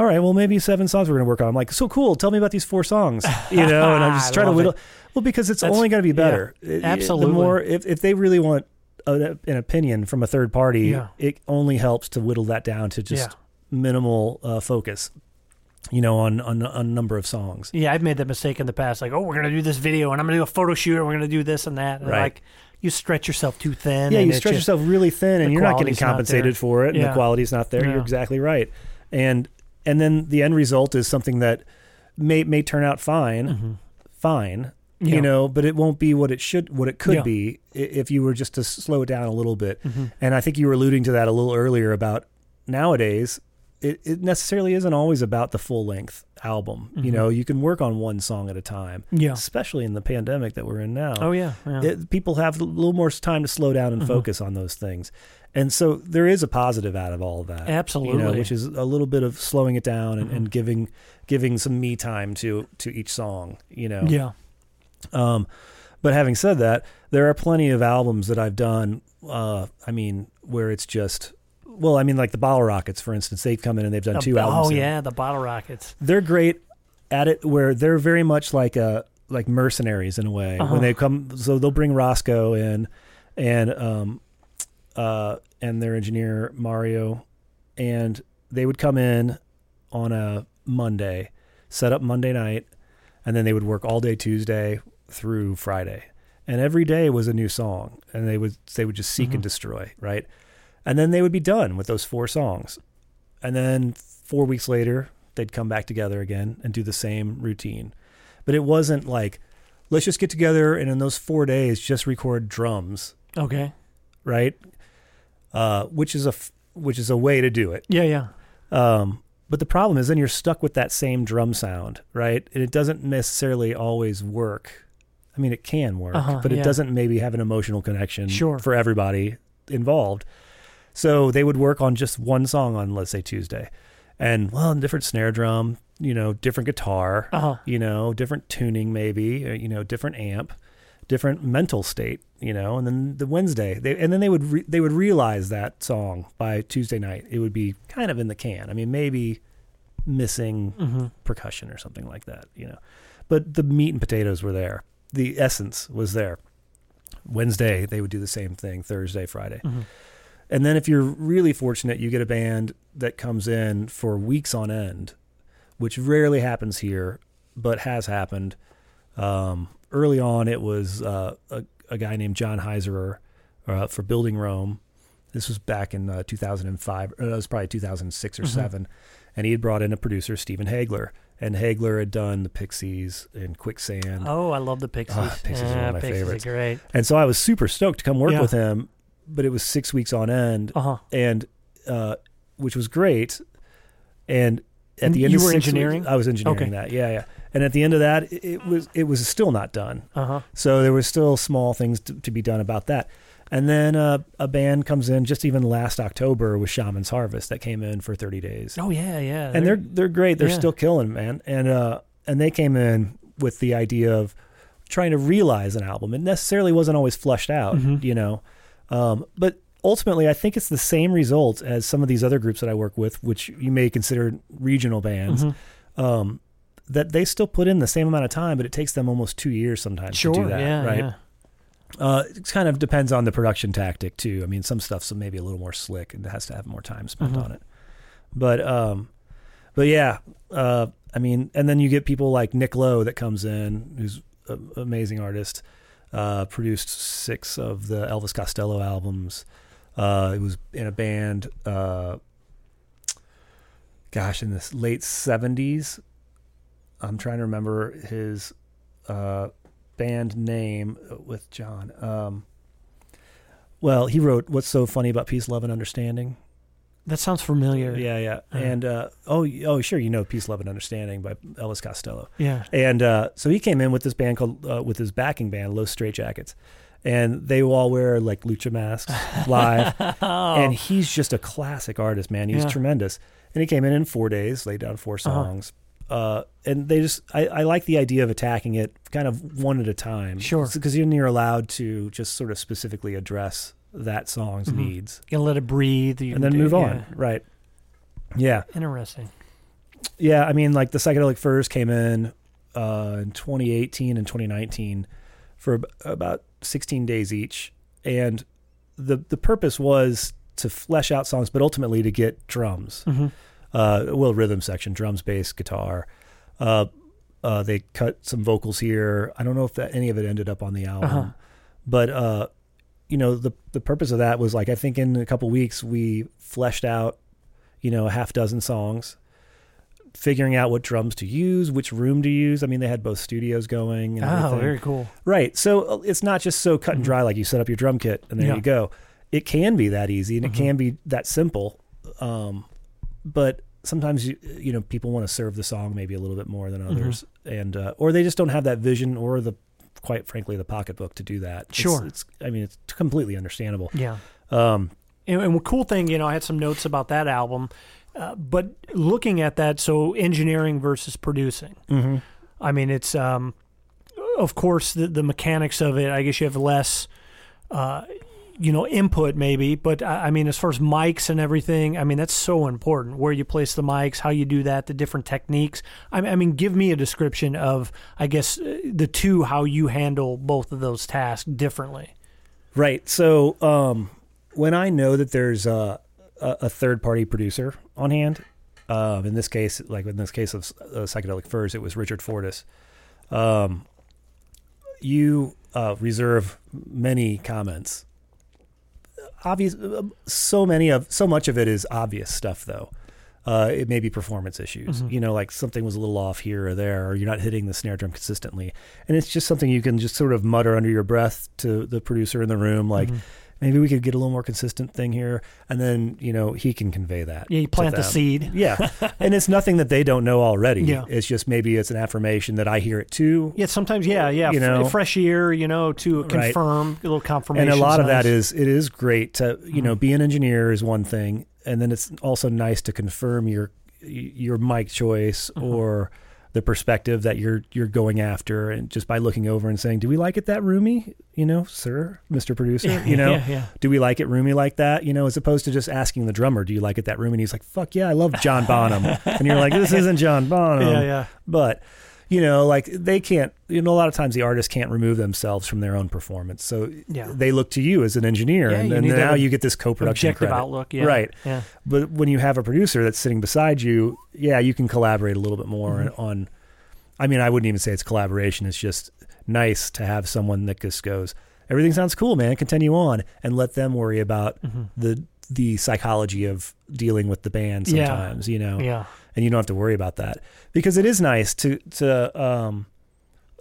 All right, well, maybe seven songs we're going to work on. I'm like, so cool. Tell me about these four songs, you know, and I'm <laughs> just trying to whittle. it. Well, because it's That's- only going to be better. It- it- absolutely. The more, if, if they really want a, an opinion from a third party, Yeah. it only helps to whittle that down to just yeah. minimal uh, focus, you know, on, on on a number of songs. Yeah, I've made that mistake in the past. Like, oh, we're gonna do this video, and I'm gonna do a photo shoot, and we're gonna do this and that. And Right. Like, you stretch yourself too thin. yeah, you stretch just- yourself really thin, and you're not getting quality's not compensated for it, and the quality's not there. Yeah. You're exactly right, and and then the end result is something that may may turn out fine, Mhm. fine, Yeah. you know, but it won't be what it should, what it could Yeah. be if you were just to slow it down a little bit. Mhm. And I think you were alluding to that a little earlier about nowadays. it, it necessarily isn't always about the full length album. You Mhm. know, you can work on one song at a time, Yeah. especially in the pandemic that we're in now. Oh yeah. yeah. It, people have a little more time to slow down and Mhm. focus on those things. And so there is a positive out of all of that. Absolutely. You know, which is a little bit of slowing it down and, Mhm. and giving giving some me time to to each song, you know. yeah. Um, but having said that, there are plenty of albums that I've done. Uh, I mean, where it's just, well, I mean, like the Bottle Rockets, for instance, they've come in and they've done The- two albums. Oh yeah, the Bottle Rockets. they're great at it. Where they're very much like a like mercenaries in a way. Uh-huh. When they come, so they'll bring Roscoe in, and um, uh, and their engineer Mario, and they would come in on a Monday, set up Monday night, and then they would work all day Tuesday through Friday, and every day was a new song, and they would they would just seek Mhm. and destroy, right, and then they would be done with those four songs, and then four weeks later they'd come back together again and do the same routine, but it wasn't like let's just get together and in those four days just record drums, Okay. right, uh, which is a f- which is a way to do it. Yeah, yeah. Um, but the problem is then you're stuck with that same drum sound, right? And it doesn't necessarily always work. I mean, it can work, Uh-huh, but it yeah. doesn't maybe have an emotional connection Sure. for everybody involved. So they would work on just one song on, let's say, Tuesday. And, well, different snare drum, you know, different guitar, Uh huh. you know, different tuning maybe, you know, different amp, different mental state, you know, and then the Wednesday, they, and then they would re- they would realize that song by Tuesday night. It would be kind of in the can. I mean, maybe missing hmm percussion or something like that, you know, but the meat and potatoes were there. The essence was there. Wednesday they would do the same thing. Thursday, Friday. hmm And then if you're really fortunate, you get a band that comes in for weeks on end, which rarely happens here, but has happened. Um, early on, it was uh, a, a guy named John Heiserer uh, for Building Rome. This was back in uh, 2005. Or it was probably 2006 or Mhm. seven, and he had brought in a producer, Stephen Haigler, and Haigler had done the Pixies and Quicksand. Oh, I love the Pixies. Ah, Pixies are one of my Pixies favorites. Are great. And so I was super stoked to come work Yeah. with him, but it was six weeks on end, Uh huh. and uh, which was great. And at the end, you of were engineering? weeks- I was engineering Okay. that. Yeah, yeah. And at the end of that, it, it was it was still not done. Uh huh. So there was still small things to, to be done about that. And then uh, a band comes in just even last October with Shaman's Harvest that came in for 30 days Oh yeah, yeah. and they're they're great. They're yeah. still killing, man. And uh, and they came in with the idea of trying to realize an album. It necessarily wasn't always flushed out, Mhm. you know. Um, but ultimately, I think it's the same result as some of these other groups that I work with, which you may consider regional bands. Mhm. Um, that they still put in the same amount of time, but it takes them almost two years sometimes Sure. to do that, yeah. right? Yeah. Uh, it kind of depends on the production tactic too. I mean, some stuff's maybe a little more slick and has to have more time spent Mhm. on it. But um, but yeah, uh, I mean, and then you get people like Nick Lowe that comes in, who's an amazing artist. Uh, produced six of the Elvis Costello albums. Uh, it was in a band. Uh, gosh, in the late seventies. I'm trying to remember his uh, band name with John. Um, well, he wrote "What's So Funny About Peace, Love, and Understanding." That sounds familiar. Yeah, yeah, Uh. and uh, oh, oh, sure, you know "Peace, Love, and Understanding" by Elvis Costello. Yeah. And uh, so he came in with this band called uh, with his backing band, Los Straitjackets, and they all wear like lucha masks live. <laughs> oh. And he's just a classic artist, man. He's Yeah. tremendous. And he came in in four days, laid down four Uh-huh. Uh and they just, I, I like the idea of attacking it kind of one at a time. Sure. Because then you're allowed to just sort of specifically address that song's Mhm. needs you let it breathe. And then do- move yeah. on. Right. Yeah. Interesting. Yeah. I mean, like the Psychedelic Furs came in uh, in 2018 and 2019 for ab- about 16 days each. And the, the purpose was to flesh out songs, but ultimately to get drums. hmm uh, well, rhythm section, drums, bass, guitar. Uh, uh, they cut some vocals here. I don't know if that any of it ended up on the album, Uh-huh. but uh, you know the the purpose of that was like I think in a couple weeks we fleshed out, you know, a half dozen songs, figuring out what drums to use, which room to use. I mean, they had both studios going. And Oh, everything. very cool. Right. So uh, it's not just so cut and Mhm. dry like you set up your drum kit and there Yeah. you go. It can be that easy and it can be that simple. Um, but sometimes you, you know people want to serve the song maybe a little bit more than Mm-hmm. others, and uh, or they just don't have that vision or the quite frankly the pocketbook to do that. It's- Sure. it's, I mean it's completely understandable. Yeah. Um, And, and cool thing, you know, I had some notes about that album, uh, but looking at that, so engineering versus producing. Mm-hmm. I mean, it's um, of course the the mechanics of it. I guess you have less, uh, you know, input maybe, but I, mean, as far as mics and everything, I mean, that's so important. Where you place the mics, how you do that, the different techniques. I, mean, give me a description of, I guess, uh, the two how you handle both of those tasks differently. Right. So um, when I know that there's a, a, third party producer on hand, um, in this case, like in this case of uh, psychedelic furs, it was Richard Fortis. Um, you uh, reserve many comments. Obvious, uh, so many of so much of it is obvious stuff, though. Uh, it may be performance issues. You know, like something was a little off here or there, or you're not hitting the snare drum consistently, and it's just something you can just sort of mutter under your breath to the producer in the room, like maybe we could get a little more consistent thing here, and then you know he can convey that. Yeah, you plant the seed. <laughs> Yeah, and it's nothing that they don't know already. Yeah. It's just maybe it's an affirmation that I hear it too. Yeah, sometimes, yeah, yeah. You know? fresh ear, you know, to Right. confirm a little confirmation. and a lot of that nice. is it is great to you know mm-hmm. be an engineer is one thing and then it's also nice to confirm your your mic choice mm-hmm. or the perspective that you're you're going after and just by looking over and saying do we like it that roomy? You know sir mr producer you know yeah, yeah. do we like it roomy like that? You know as opposed to just asking the drummer do you like it that roomy? And he's like fuck yeah i love john bonham. And you're like this isn't john <laughs> bonham. yeah, yeah. but you know like they can't you know a lot of times the artists can't remove themselves from their own performance so Yeah. they look to you as an engineer Yeah, and, and now you get this co-production Objective credit. outlook, yeah. right Yeah. but when you have a producer that's sitting beside you yeah you can collaborate a little bit more Mm-hmm. on i mean i wouldn't even say it's collaboration it's just nice to have someone that just goes everything sounds cool man continue on and let them worry about Mm-hmm. the the psychology of dealing with the band Yeah. sometimes you know Yeah. And you don't have to worry about that because it is nice to to um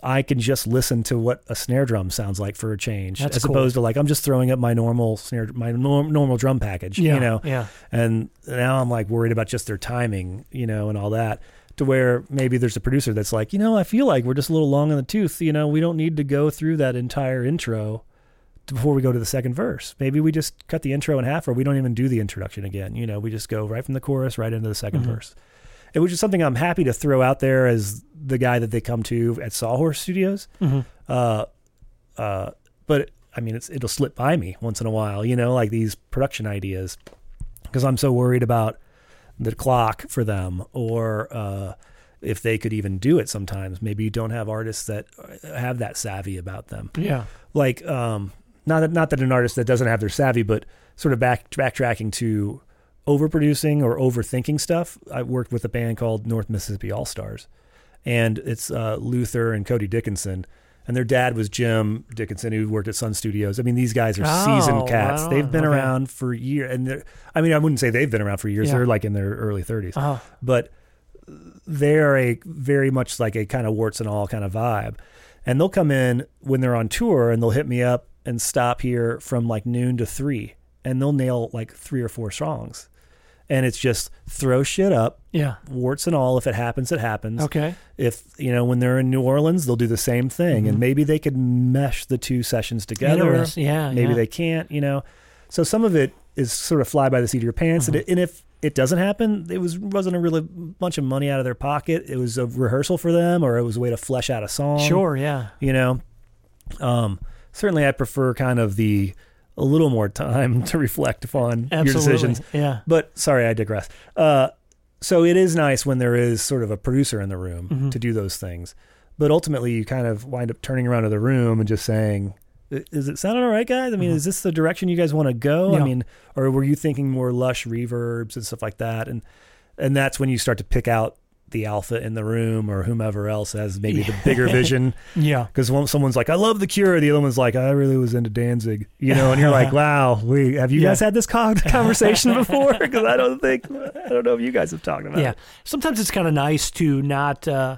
I can just listen to what a snare drum sounds like for a change, That's as cool. opposed to like I'm just throwing up my normal snare, my norm, normal drum package, Yeah. you know. Yeah. And now I'm like worried about just their timing, you know, and all that. To where maybe there's a producer that's like, you know, I feel like we're just a little long in the tooth. You know, we don't need to go through that entire intro before we go to the second verse. Maybe we just cut the intro in half, or we don't even do the introduction again. You know, we just go right from the chorus right into the 2nd verse. It was just something I'm happy to throw out there as the guy that they come to at Sawhorse Studios. Uh, uh, but I mean, it's, it'll slip by me once in a while, you know, like these production ideas, because I'm so worried about the clock for them, or uh, if they could even do it. Sometimes maybe you don't have artists that have that savvy about them Yeah. like um not that not that an artist that doesn't have their savvy but sort of back backtracking to overproducing or overthinking stuff i worked with a band called north mississippi all stars and it's uh, luther and cody dickinson and their dad was jim dickinson who worked at sun studios i mean these guys are Oh, seasoned cats right they've been Okay. around for years and i mean i wouldn't say they've been around for years Yeah. they're like in their early 30s Uh-huh. but they're a very much like a kind of warts and all kind of vibe. And they'll come in when they're on tour and they'll hit me up and stop here from like noon to three and they'll nail like three or four songs. And it's just throw shit up, Yeah. warts and all. If it happens, it happens. Okay. If, you know, when they're in New Orleans, they'll do the same thing. And maybe they could mesh the two sessions together. Yeah. Maybe yeah. they can't, you know. So some of it is sort of fly by the seat of your pants. And, it, and if it doesn't happen, it was wasn't a really bunch of money out of their pocket. It was a rehearsal for them, or it was a way to flesh out a song. Sure. Yeah. you know. Um, certainly, I prefer kind of the a little more time <laughs> to reflect upon your decisions. Yeah. But sorry, I digress. Uh, so it is nice when there is sort of a producer in the room Mm-hmm. to do those things. But ultimately, you kind of wind up turning around to the room and just saying, "Is it sounding all right, guys? I mean, is this the direction you guys want to go? Mm-hmm. Yeah. I mean, or were you thinking more lush reverbs and stuff like that?" And and that's when you start to pick out the alpha in the room or whomever else has maybe the bigger vision. <laughs> Yeah. Because someone's like, "I love the Cure," the other one's like, "I really was into Danzig," you know, and you're like, <laughs> "Wow, we have you Yeah. guys had this <laughs> conversation before?" Because I don't think I don't know if you guys have talked about it. Yeah. it. Sometimes it's kind of nice to not, uh,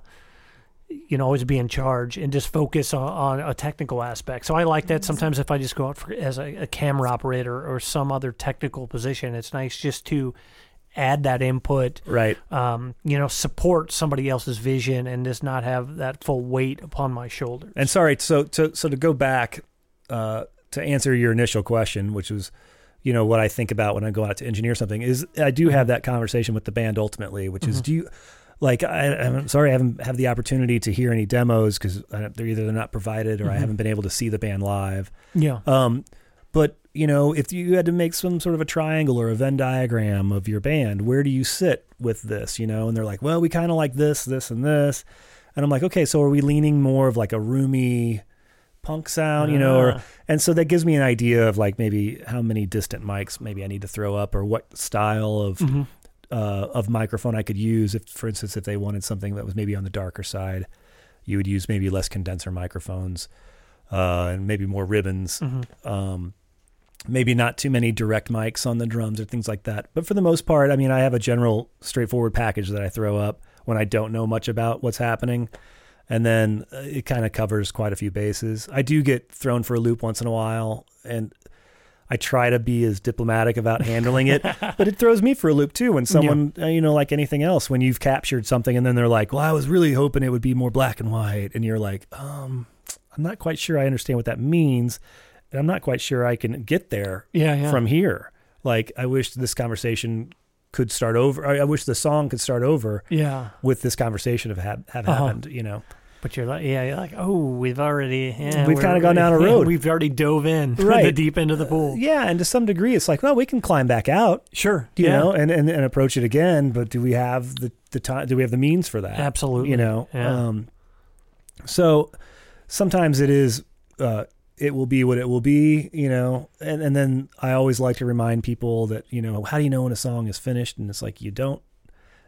you know, always be in charge and just focus on, on a technical aspect. So I like that. Sometimes if I just go out for, as a, a camera operator or some other technical position, it's nice just to add that input, right. um, you know, support somebody else's vision and just not have that full weight upon my shoulders. And sorry, so to so to go back uh, to answer your initial question, which was, you know, what I think about when I go out to engineer something is I do have that conversation with the band ultimately, which is Mhm. do you like I, I'm sorry I haven't have the opportunity to hear any demos because they're either they're not provided or I Mhm. haven't been able to see the band live. yeah. Um, but you know, if you had to make some sort of a triangle or a Venn diagram of your band, where do you sit with this? You know, and they're like, well, we kind of like this, this, and this, and I'm like, okay, so are we leaning more of like a roomy punk sound, you know, or Ah. and so that gives me an idea of like maybe how many distant mics maybe I need to throw up or what style of Mhm. uh, of microphone I could use. If, for instance, if they wanted something that was maybe on the darker side, you would use maybe less condenser microphones uh, and maybe more ribbons. Mhm. Um, maybe not too many direct mics on the drums or things like that. But for the most part, I mean, I have a general straightforward package that I throw up when I don't know much about what's happening. And then uh, it kind of covers quite a few bases. I do get thrown for a loop once in a while, and I try to be as diplomatic about handling it, <laughs> but it throws me for a loop too when someone, uh, you know, like anything else, when you've captured something and then they're like, well, I was really hoping it would be more black and white. And you're like, um, I'm not quite sure I understand what that means. And I'm not quite sure I can get there Yeah, yeah. from here. Like, I wish this conversation could start over. I I wish the song could start over yeah. with this conversation have, have, have Uh-huh. happened, you know? But you're like, yeah, you're like, oh, we've already, yeah, We've kinda gone down a <laughs> yeah, road. we've already dove in <laughs> the deep end of the pool. Yeah. And to some degree, it's like, well, we can climb back out. Sure. you yeah. know, and, and, and approach it again. But do we have the, the time? Do we have the means for that? Absolutely. You know, Yeah. um, so sometimes it is, uh, it will be what it will be, you know, and, and then I always like to remind people that, you know, how do you know when a song is finished? And it's like, you don't,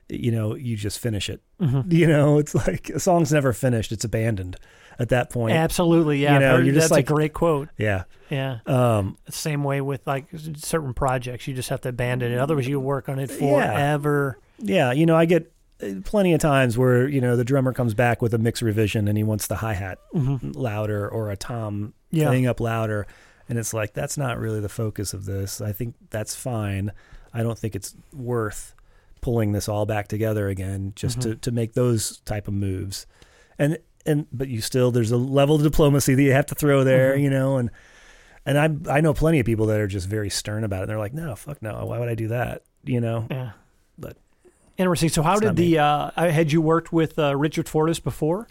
you know, you just finish it. Mhm. <laughs> You know, it's like a song's never finished. It's abandoned at that point. Absolutely. Yeah. You know, you're just that's like- a great quote. yeah. Yeah. Um, Same way with like certain projects, you just have to abandon it. Otherwise, you work on it forever. Yeah, you know, I get uh, plenty of times where you know the drummer comes back with a mix revision and he wants the hi hat Mhm. louder or a tom Yeah. playing up louder, and it's like that's not really the focus of this. I think that's fine. I don't think it's worth pulling this all back together again just to Mhm. to make those type of moves, and and but you still there's a level of diplomacy that you have to throw there, Mhm. you know, and and I I know plenty of people that are just very stern about it. And They're like, no, fuck no, why would I do that? You know, Yeah. But- interesting. So, how did the uh, had you worked with uh, Richard Fortis before?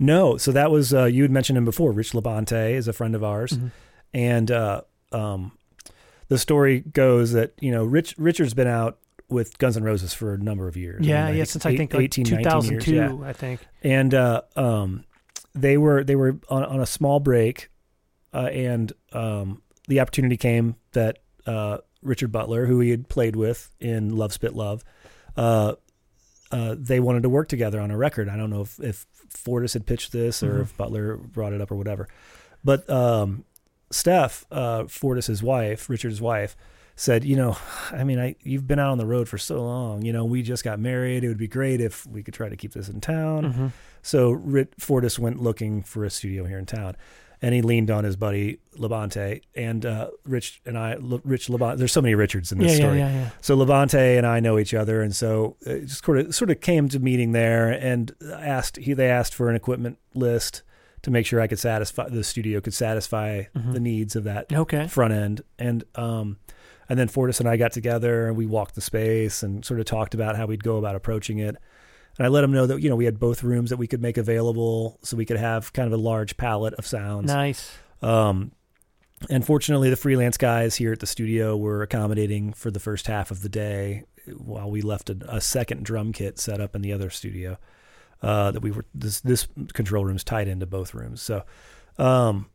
No, so that was uh, you had mentioned him before. Rich Labonte is a friend of ours, Mhm. and uh, um, the story goes that you know Rich Richard's been out with Guns N' Roses for a number of years. Yeah, I mean, yeah. like Since I think like 18, 19 years, 2002, yeah. I think. and uh, um, they were they were on, on a small break, uh, and um, the opportunity came that uh, Richard Butler, who he had played with in Love Spit Love, uh, uh, they wanted to work together on a record. I don't know if, if Fortis had pitched this or Mhm. if Butler brought it up or whatever, but um, Steph, uh, Fortis's wife, Richard's wife, said, you know, <sighs> I mean, I you've been out on the road for so long. You know, we just got married. It would be great if we could try to keep this in town. Mhm. So Rit- Fortis went looking for a studio here in town, and he leaned on his buddy Labonte and uh, Rich and I. L- Rich Labonte. There's so many Richards in this yeah, story. yeah, yeah. So Labonte and I know each other, and so it just sort of sort of came to meeting there, and asked he they asked for an equipment list to make sure I could satisfy the studio could satisfy Mhm. the needs of that Okay. front end and um and then Fortis and I got together and we walked the space and sort of talked about how we'd go about approaching it. And I let him know that you know we had both rooms that we could make available so we could have kind of a large palette of sounds. Nice. Um and fortunately the freelance guys here at the studio were accommodating for the first half of the day while we left a, a second drum kit set up in the other studio. Uh, that we were this this control room's tied into both rooms. So um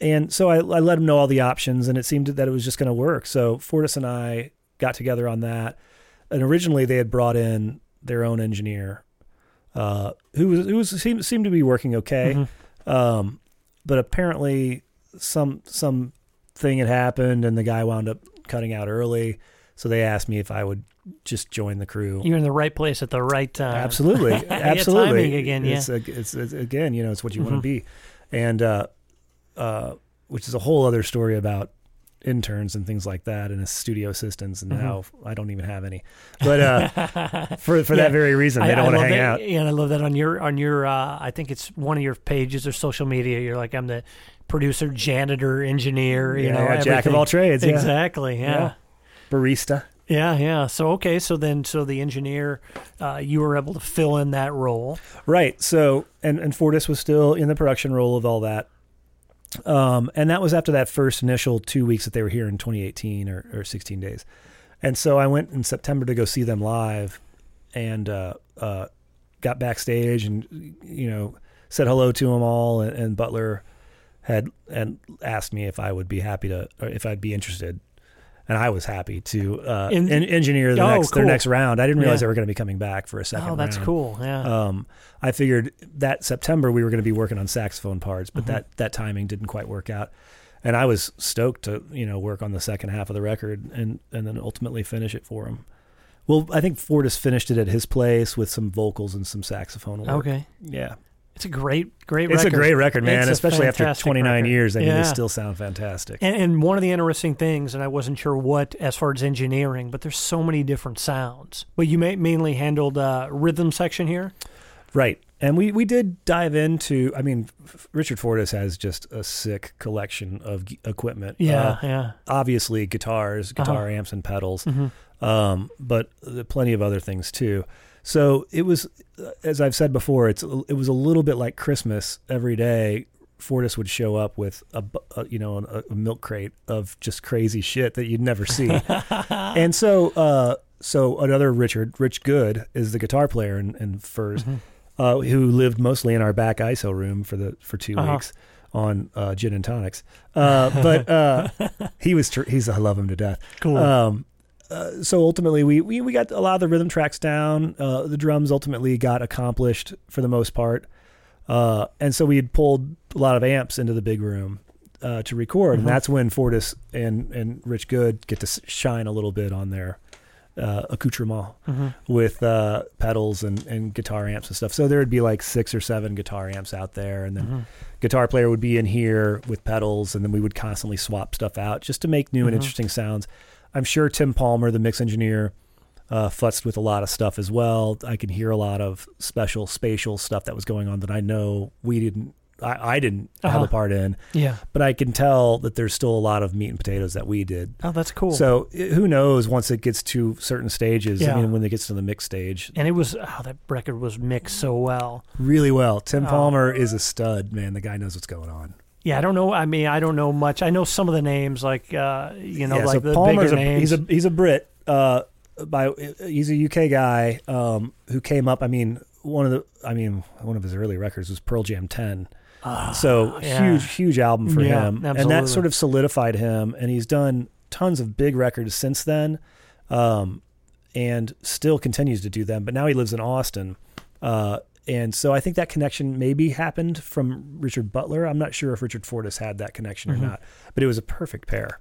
and so I, I let him know all the options, and it seemed that it was just going to work. So Fortis and I got together on that, and originally they had brought in their own engineer, uh, who was who was seemed, seemed to be working okay, Mhm. um, but apparently some some thing had happened, and the guy wound up cutting out early. So they asked me if I would just join the crew. You're in the right place at the right time. Absolutely, <laughs> absolutely. timing again, yeah. It's, a, it's, it's again, you know, it's what you want Mhm. to be, and uh, uh, which is a whole other story about interns and things like that, and a studio assistants, and Mm-hmm. now I don't even have any. But uh, <laughs> for for Yeah. that very reason, they I- don't want to hang that, out. Yeah and I love that on your on your uh, I think it's one of your pages or social media. You're like I'm the producer, janitor, engineer. You Yeah, know, yeah, jack of all trades. Yeah. Exactly. Yeah. Barista. yeah. Yeah. So okay. So then, so the engineer, uh, you were able to fill in that role. Right. So, and, and Fortis was still in the production role of all that. Um, and that was after that first initial two weeks that they were here in 2018 or, or 16 days. And so I went in September to go see them live and uh, uh, got backstage and, you know, said hello to them all. And, and Butler had and asked me if I would be happy to, or if I'd be interested. And I was happy to uh, In- en- engineer the Oh, next, their next round. I didn't realize Yeah. they were going to be coming back for a second Oh, that's round. cool. Yeah. Um, I figured that September we were going to be working on saxophone parts, but Mm-hmm. that that timing didn't quite work out. And I was stoked to you know work on the second half of the record and and then ultimately finish it for him. Well, I think Fortis finished it at his place with some vocals and some saxophone work. okay. Yeah, It's a great, great. it's record. a great record, man. It's especially after 29 record. years. I mean, Yeah. they still sound fantastic. And, and one of the interesting things, and I wasn't sure what as far as engineering, but there's so many different sounds. But you ma- mainly handled uh, rhythm section here. Right. And we, we did dive into, I mean, Richard Fortis has just a sick collection of g- equipment. Yeah, Uh, yeah. obviously guitars, guitar Uh-huh. amps, and pedals, Mhm. um, but plenty of other things too. So it was, uh, as I've said before, it's it was a little bit like Christmas every day. Fortis would show up with a, a you know a, a milk crate of just crazy shit that you'd never see, <laughs> and so uh, so another Richard Rich Good is the guitar player in, in Furs, Mm-hmm. uh, who lived mostly in our back ISO room for the for 2 Uh-huh. weeks on uh, gin and tonics. Uh, but uh, <laughs> he was tr- he's I love him to death. Cool. Um, uh, so ultimately, we, we we got a lot of the rhythm tracks down. Uh, the drums ultimately got accomplished for the most part, uh, and so we had pulled a lot of amps into the big room uh, to record, Mhm. and that's when Fortis and and Rich Good get to shine a little bit on their uh, accoutrement Mhm. with uh, pedals and, and guitar amps and stuff. So there would be like six or seven guitar amps out there, and then Mhm. guitar player would be in here with pedals, and then we would constantly swap stuff out just to make new and Mhm. interesting sounds. I'm sure Tim Palmer, the mix engineer, uh, futzed with a lot of stuff as well. I can hear a lot of special spatial stuff that was going on that I know we didn't. I, I didn't have Uh-huh. a part in, Yeah. but I can tell that there's still a lot of meat and potatoes that we did. Oh, that's cool. So i- who knows once it gets to certain stages? Yeah. I mean, when it gets to the mix stage, and it was oh, that record was mixed so well. really well. Tim Oh. Palmer is a stud, man. The guy knows what's going on. Yeah, I don't know. I mean, I don't know much. I know some of the names, like uh, you know, yeah, like so the Palmer's bigger a, names. he's a he's a Brit. Uh, by he's a UK guy um, who came up. I mean, one of the I mean one of his early records was Pearl Jam Ten. Ah, so yeah. huge huge album for Yeah, him, and that sort of solidified him. And he's done tons of big records since then, um, and still continues to do them. But now he lives in Austin. Uh, and so I think that connection maybe happened from Richard Butler. I'm not sure if Richard Fortis had that connection Mhm. or not, but it was a perfect pair.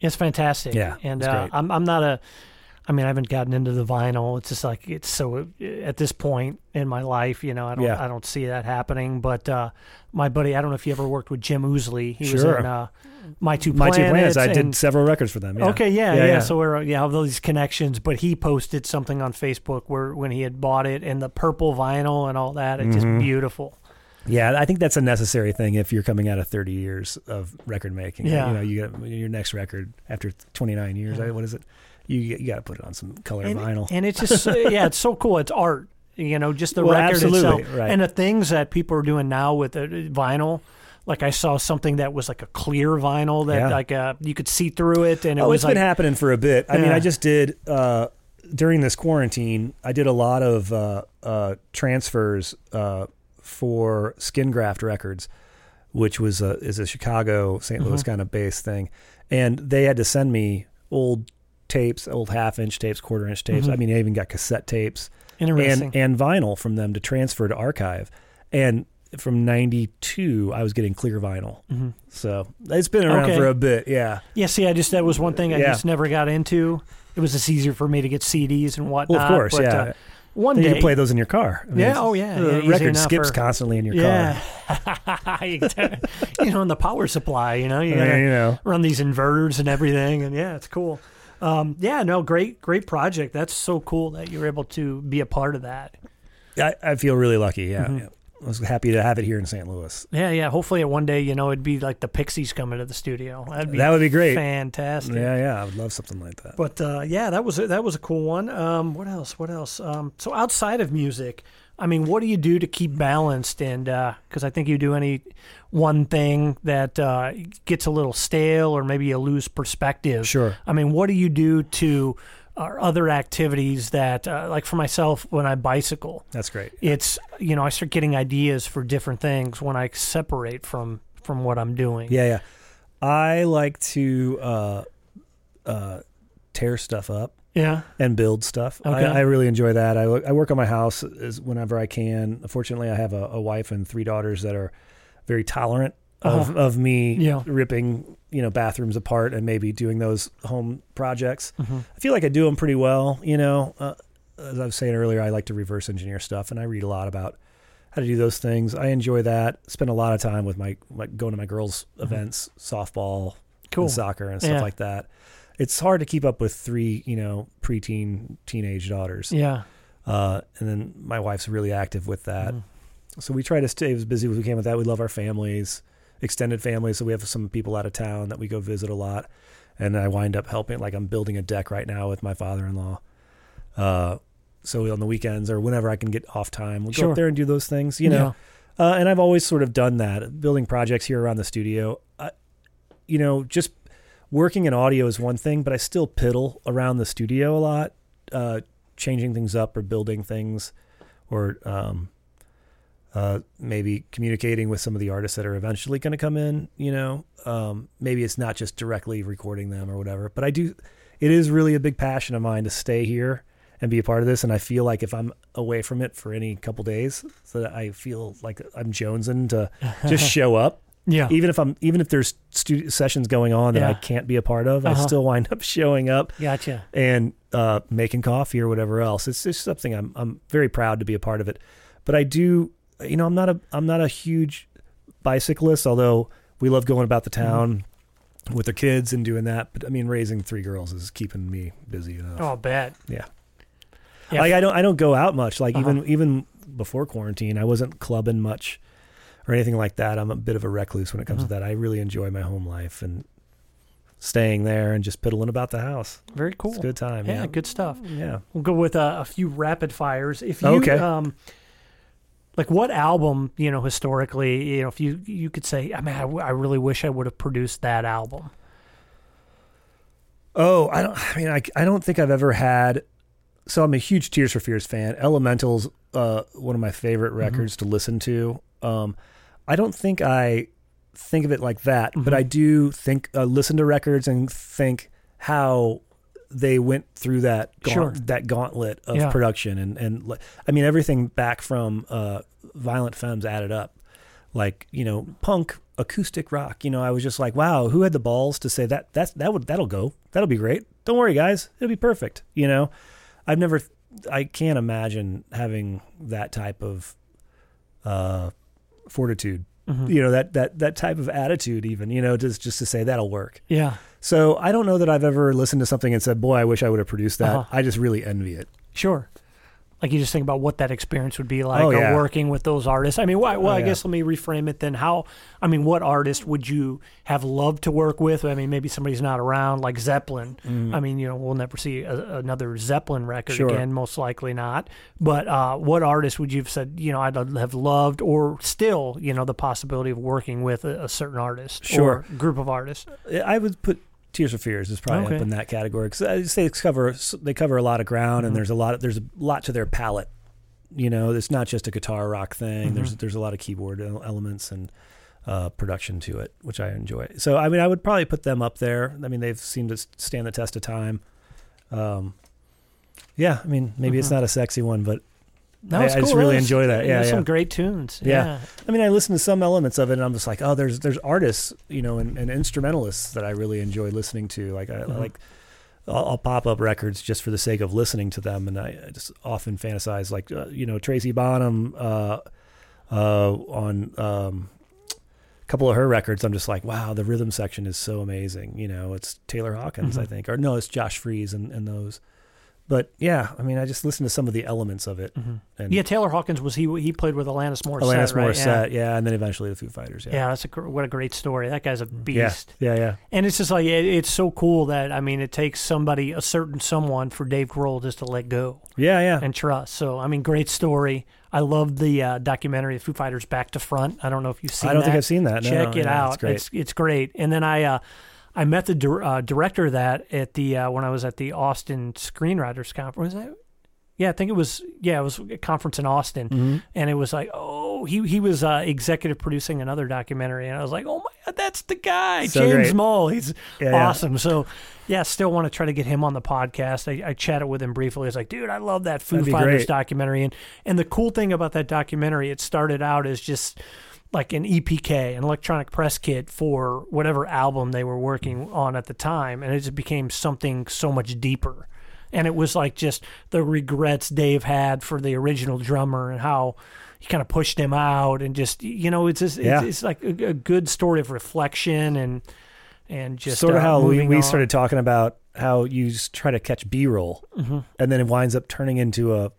It's fantastic. Yeah, and uh, great. I'm I'm not a. I mean, I haven't gotten into the vinyl. It's just like it's so at this point in my life, you know, I don't Yeah. I don't see that happening. But uh, my buddy, I don't know if you ever worked with Jim Oosley. He was Sure. in uh, My Two My Planets. two planets. I and- did several records for them. Yeah. Okay, yeah, Yeah, yeah. So we're yeah, have all these connections. But he posted something on Facebook where when he had bought it and the purple vinyl and all that, it's Mhm. just beautiful. Yeah, I think that's a necessary thing if you're coming out of 30 years of record making. Yeah. You know, you get your next record after 29 years. Yeah. What is it? You you got to put it on some color and, vinyl. and it's just <laughs> yeah, it's so cool. It's art, you know, just the Well, record itself, right. and the things that people are doing now with vinyl. Like I saw something that was like a clear vinyl that Yeah. like uh, you could see through it, and it oh, was it's like been happening for a bit. I mean, I just did uh, during this quarantine. I did a lot of uh, uh, transfers uh, for Skin Graft Records, which was a, is a Chicago St. Louis Mhm. kind of based thing, and they had to send me old tapes, old half inch tapes, quarter inch tapes. Mhm. I mean, I even got cassette tapes. and and vinyl from them to transfer to archive. And from '92, I was getting clear vinyl. Mhm. So it's been around Okay. for a bit. Yeah. Yeah, see, I just that was one thing I Yeah. just never got into. It was just easier for me to get CDs and whatnot. Well, of course. but, yeah. uh, one Then you day can play those in your car. I mean, Yeah, oh, yeah, The yeah, record skips for- constantly in your yeah, <laughs> car. you know, and the power supply. You know, you I mean, you know, run these inverters and everything, and yeah, it's cool. Um, yeah, no, great, great project. That's so cool that you were able to be a part of that. I, I feel really lucky. Yeah, Mhm. yeah. I was happy to have it here in St. Louis. Yeah, yeah. Hopefully, one day, you know, it'd be like the Pixies coming to the studio. That'd be That would be great. fantastic. Yeah, yeah. I would love something like that. But uh, yeah, that was a, that was a cool one. Um, what else? What else? Um, so outside of music, I mean, what do you do to keep balanced? And because I think you do any one thing that uh, gets a little stale, or maybe you lose perspective. Sure. I mean, what do you do to or other activities that, uh, like for myself, when I bicycle, That's great. it's you know I start getting ideas for different things when I separate from from what I'm doing. Yeah, yeah. I like to uh, uh, tear stuff up Yeah. and build stuff. Okay. I, I really enjoy that. I, I work on my house as whenever I can. Fortunately, I have a, a wife and three daughters that are very tolerant of, Uh-huh. of me Yeah. ripping you know bathrooms apart and maybe doing those home projects. hmm I feel like I do them pretty well. You know, uh, as I was saying earlier, I like to reverse engineer stuff, and I read a lot about how to do those things. I enjoy that. Spend a lot of time with my, my going to my girls' events, softball, Cool. and soccer, and stuff Yeah. like that. It's hard to keep up with three, you know, preteen, teenage daughters. Yeah. Uh, and then my wife's really active with that. Mhm. So we try to stay as busy as we can with that. We love our families, extended families. So we have some people out of town that we go visit a lot. And I wind up helping, like I'm building a deck right now with my father-in-law. Uh, so on the weekends or whenever I can get off time, we'll go Sure. up there and do those things, you know. Uh, and I've always sort of done that, building projects here around the studio. I, you know, just working in audio is one thing, but I still piddle around the studio a lot, uh, changing things up or building things, or um, uh, maybe communicating with some of the artists that are eventually going to come in. You know, um, maybe it's not just directly recording them or whatever, but I do. It is really a big passion of mine to stay here and be a part of this. And I feel like if I'm away from it for any couple days, so that I feel like I'm jonesing to just <laughs> show up, Yeah. even if I'm even if there's studio sessions going on that I can't be a part of, Uh-huh. I still wind up <laughs> showing up Gotcha. and uh, making coffee or whatever else. It's just something I'm I'm very proud to be a part of it. But I do, you know, I'm not a I'm not a huge bicyclist, although we love going about the Mm-hmm. town with the kids and doing that. But I mean, raising three girls is keeping me busy enough. Oh, bet. Yeah. Yeah. Like I don't I don't go out much. Like Uh-huh. even even before quarantine, I wasn't clubbing much or anything like that. I'm a bit of a recluse when it comes to that. I really enjoy my home life and staying there and just piddling about the house. Very cool. It's a good time. Yeah, Yeah. good stuff. Yeah. We'll go with uh, a few rapid fires. If you, Okay. um, like what album, you know, historically, you know, if you you could say, I mean, I, w- I really wish I would have produced that album. Oh, I don't. I mean, I, I don't think I've ever had. So I'm a huge Tears for Fears fan. Elementals, uh, one of my favorite Mm-hmm. records to listen to. Um, I don't think I think of it like that, but Mhm. I do think uh, listen to records and think how they went through that gaunt, Sure. that gauntlet of Yeah. production and and I mean everything back from uh, Violent Femmes added up, like you know punk acoustic rock. You know, I was just like, wow, who had the balls to say that? That's that would that'll go. That'll be great. Don't worry, guys, it'll be perfect. You know, I've never, I can't imagine having that type of uh, fortitude. Mhm. You know, that that that type of attitude, even you know, just just to say that'll work. Yeah, So I don't know that I've ever listened to something and said, "Boy, I wish I would have produced that." Uh-huh. I just really envy it. sure. Like you just think about what that experience would be like, Oh, yeah. working with those artists. I mean, why, well, Oh, I yeah. guess let me reframe it then. How? I mean, what artist would you have loved to work with? I mean, maybe somebody's not around, like Zeppelin. I mean, you know, we'll never see a, another Zeppelin record Sure. again, most likely not. But uh, what artist would you have said, you know, I'd have loved, or still, you know, the possibility of working with a, a certain artist Sure. or group of artists? I would put Tears for Fears is probably Okay. up in that category because say they cover they cover a lot of ground Mhm. and there's a lot of, there's a lot to their palette. You know, it's not just a guitar rock thing. There's Mhm. there's a lot of keyboard elements and uh, production to it, which I enjoy. So I mean, I would probably put them up there. I mean, they've seemed to stand the test of time. Um, yeah, I mean, maybe it's Mhm. not a sexy one, but No, I- it's I just really There's- enjoy that. there's Yeah, some great tunes. Yeah. yeah. I mean, I listen to some elements of it, and I'm just like, oh, there's there's artists, you know, and, and instrumentalists that I really enjoy listening to. Like I, I Mhm. like I'll, I'll pop up records just for the sake of listening to them, and I, I just often fantasize like uh, you know Tracy Bonham uh, uh, on um, a couple of her records. I'm just like, wow, the rhythm section is so amazing. You know, it's Taylor Hawkins, I Mhm. think, or no, it's Josh Freese and, and those. But yeah, I mean, I just listened to some of the elements of it. Mhm. And Yeah, Taylor Hawkins was he he played with Alanis Morissette, Alanis right? Morissette, yeah. and then eventually the Foo Fighters, Yeah. yeah. yeah, that's a what a great story. That guy's a beast. yeah, yeah. And it's just like it, it's so cool that I mean it takes somebody a certain someone for Dave Grohl just to let go Yeah, yeah. and trust. So I mean, great story. I love the uh, documentary Foo Fighters Back to Front. I don't know if you've seen. That. I don't that. think I've seen that. Check no, it yeah, out. It's great. It's it's great. And then I uh, I met the dir- uh, director of that at the uh, when I was at the Austin Screenwriters Conference. Was that? Yeah, I think it was. Yeah, it was a conference in Austin, Mhm. and it was like, oh, he he was uh, executive producing another documentary, and I was like, oh my god, that's the guy, So James great. Moll. He's Yeah, yeah. awesome. So, yeah, still want to try to get him on the podcast. I, I chatted with him briefly. He's like, dude, I love that Foo Fighters great. documentary, and and the cool thing about that documentary, it started out as just like an EPK, an electronic press kit for whatever album they were working on at the time, and it just became something so much deeper. And it was like just the regrets Dave had for the original drummer and how he kind of pushed him out, and just you know, it's just, Yeah. it's, it's like a, a good story of reflection and and just sort of uh, how we, we on. started talking about how you try to catch b-roll hmm and then it winds up turning into a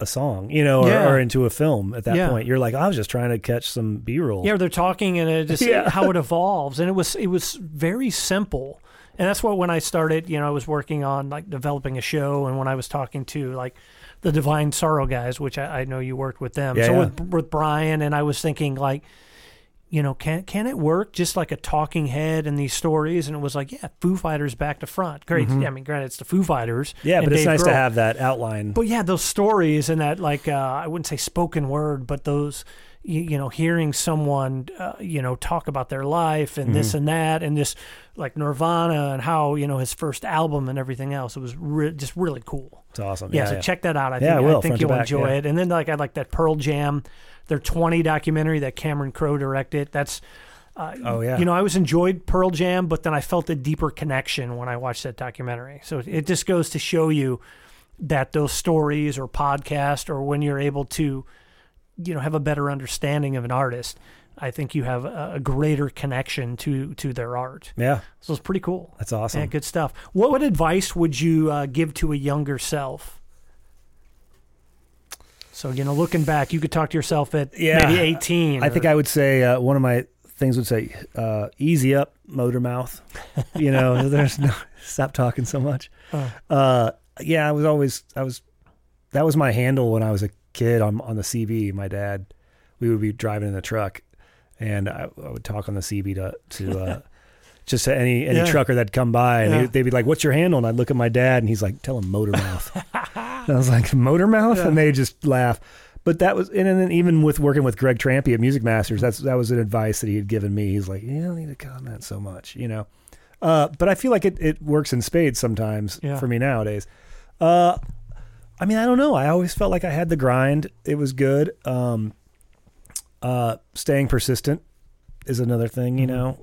a song you know or, Yeah. or into a film at that Yeah. point you're like i was just trying to catch some b-roll Yeah, they're talking and it just <laughs> Yeah. how it evolves, and it was it was very simple, and that's what when I started, you know, I was working on like developing a show, and when I was talking to like the Divine Sorrow guys, which I, I know you worked with them, so with with Brian, and I was thinking like. You know, can can it work just like a talking head in these stories? And it was like, yeah, Foo Fighters back to front. Great. Mhm. I mean, granted, it's the Foo Fighters. yeah and but it's Dave nice to have that outline But yeah, those stories and that like uh, I wouldn't say spoken word, but those you, you know hearing someone uh, you know talk about their life and this Mhm. and that and this like Nirvana and how you know his first album and everything else. It was re- just really cool. it's awesome Yeah, yeah, so yeah. check that out. I Yeah, think I will, I think you'll back, enjoy yeah. it. And then like I like that Pearl Jam, their 20 documentary that Cameron Crowe directed. That's uh, Oh, yeah. You know, I always enjoyed Pearl Jam, but then I felt a deeper connection when I watched that documentary. So it just goes to show you that those stories or podcast or when you're able to, you know, have a better understanding of an artist, I think you have a, a greater connection to to their art. yeah So it's pretty cool. that's awesome Yeah, good stuff. What, what advice would you uh, give to a younger self? So you know, looking back, you could talk to yourself at Yeah. maybe eighteen. i think i would say uh, one of my things would say uh, easy up motor mouth <laughs> you know there's no stop talking so much uh, yeah i was always i was that was my handle when i was a kid on on the cb my dad we would be driving in the truck and i, I would talk on the cb to to uh <laughs> just to any any Yeah. trucker that'd come by and Yeah. they, they'd be like what's your handle? And i'd look at my dad and he's like tell him motor mouth. <laughs> And i was like motor mouth? Yeah. and they just laugh. But that was and then even with working with greg trampy at music masters that's that was an advice that he had given me. He's like you don't need to comment so much you know? Uh, but i feel like it, it works in spades sometimes for me nowadays. Uh, I mean, I don't know. I always felt like I had the grind. It was good. Um, uh, staying persistent is another thing, you Mhm. know.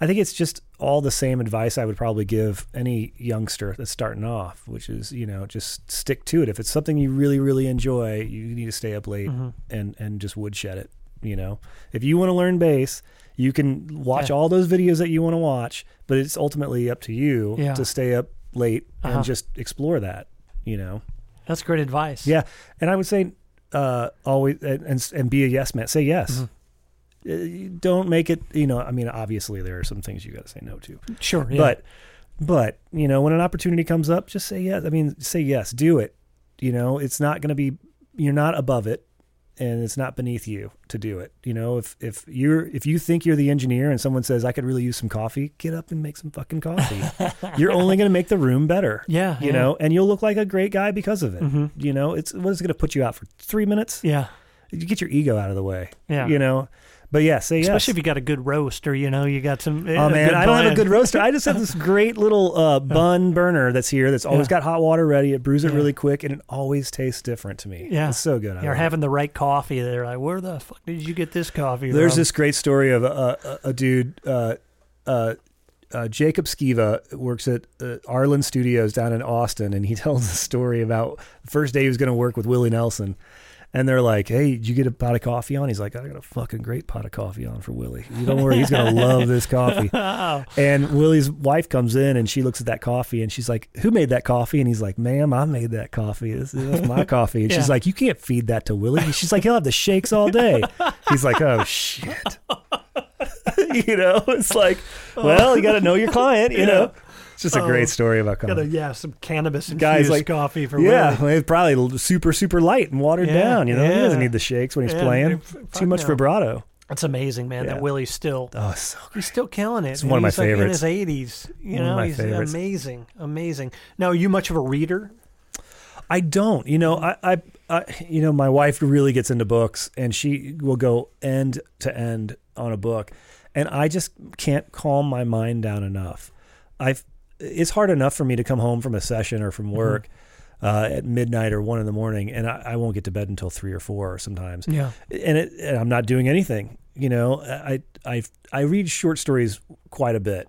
I think it's just all the same advice I would probably give any youngster that's starting off, which is, you know, just stick to it. If it's something you really, really enjoy, you need to stay up late Mhm. and and just woodshed it. You know, if you want to learn bass, you can watch Yeah. all those videos that you want to watch, but it's ultimately up to you Yeah. to stay up late Uh-huh. and just explore that. You know. That's great advice. Yeah, and I would say uh, always and, and and be a yes man. Say yes. Mhm. Uh, don't make it. You know, I mean, obviously there are some things you got to say no to, sure. Yeah. but but you know, when an opportunity comes up, just say yes. I mean, say yes. Do it. You know, it's not going to be. You're not above it, and it's not beneath you to do it. You know, if if you're if you think you're the engineer and someone says I could really use some coffee, get up and make some fucking coffee. <laughs> you're only going to make the room better. yeah, You know, and you'll look like a great guy because of it. hmm You know, it's what is it going to put you out for three minutes? Yeah. You get your ego out of the way. Yeah. You know, but yeah, say yes. Especially if you got a good roaster, you know you got some. Oh man, I don't have a good roaster. I just have this great little uh, <laughs> bun burner that's here. That's always Yeah. got hot water ready. It brews it Yeah. really quick, and it always tastes different to me. Yeah. it's so good. You're love it. having the right coffee. They're like, where the fuck did you get this coffee? There's from? this great story of a, a, a dude. Uh, uh, uh, Jacob Sciba works at uh, Arlyn Studios down in Austin, and he <laughs> tells a story about the first day he was going to work with Willie Nelson. And they're like, "Hey, did you get a pot of coffee on?" He's like, "I got a fucking great pot of coffee on for Willie. You don't worry, he's gonna <laughs> love this coffee." <laughs> And Willie's wife comes in and she looks at that coffee and she's like, "Who made that coffee?" And he's like, "Ma'am, I made that coffee. This is my coffee." And <laughs> she's like, "You can't feed that to Willie." And she's like, "He'll have the shakes all day." He's like, "Oh shit." you know, it's like, well, you got to know your client. You know, it's just a Oh. great story about coffee. yeah, some cannabis infused Guys like coffee for yeah, well, it's probably super super light and watered Yeah, down. You know, he doesn't need the shakes when he's Yeah, playing. Too much no. vibrato. It's amazing, man. Yeah. That Willie's still Oh, so he's still killing it. It's one of my he's like favorites. in his eighties. You One of know, my he's favorites. amazing, amazing. Now, are you much of a reader? I don't. You know, I, I, I, you know, my wife really gets into books, and she will go end to end on a book, and I just can't calm my mind down enough. I've. It's hard enough for me to come home from a session or from work uh, at midnight or one in the morning, and I, I won't get to bed until three or four sometimes. Yeah. and, it, and I'm not doing anything. You know, I I I read short stories quite a bit,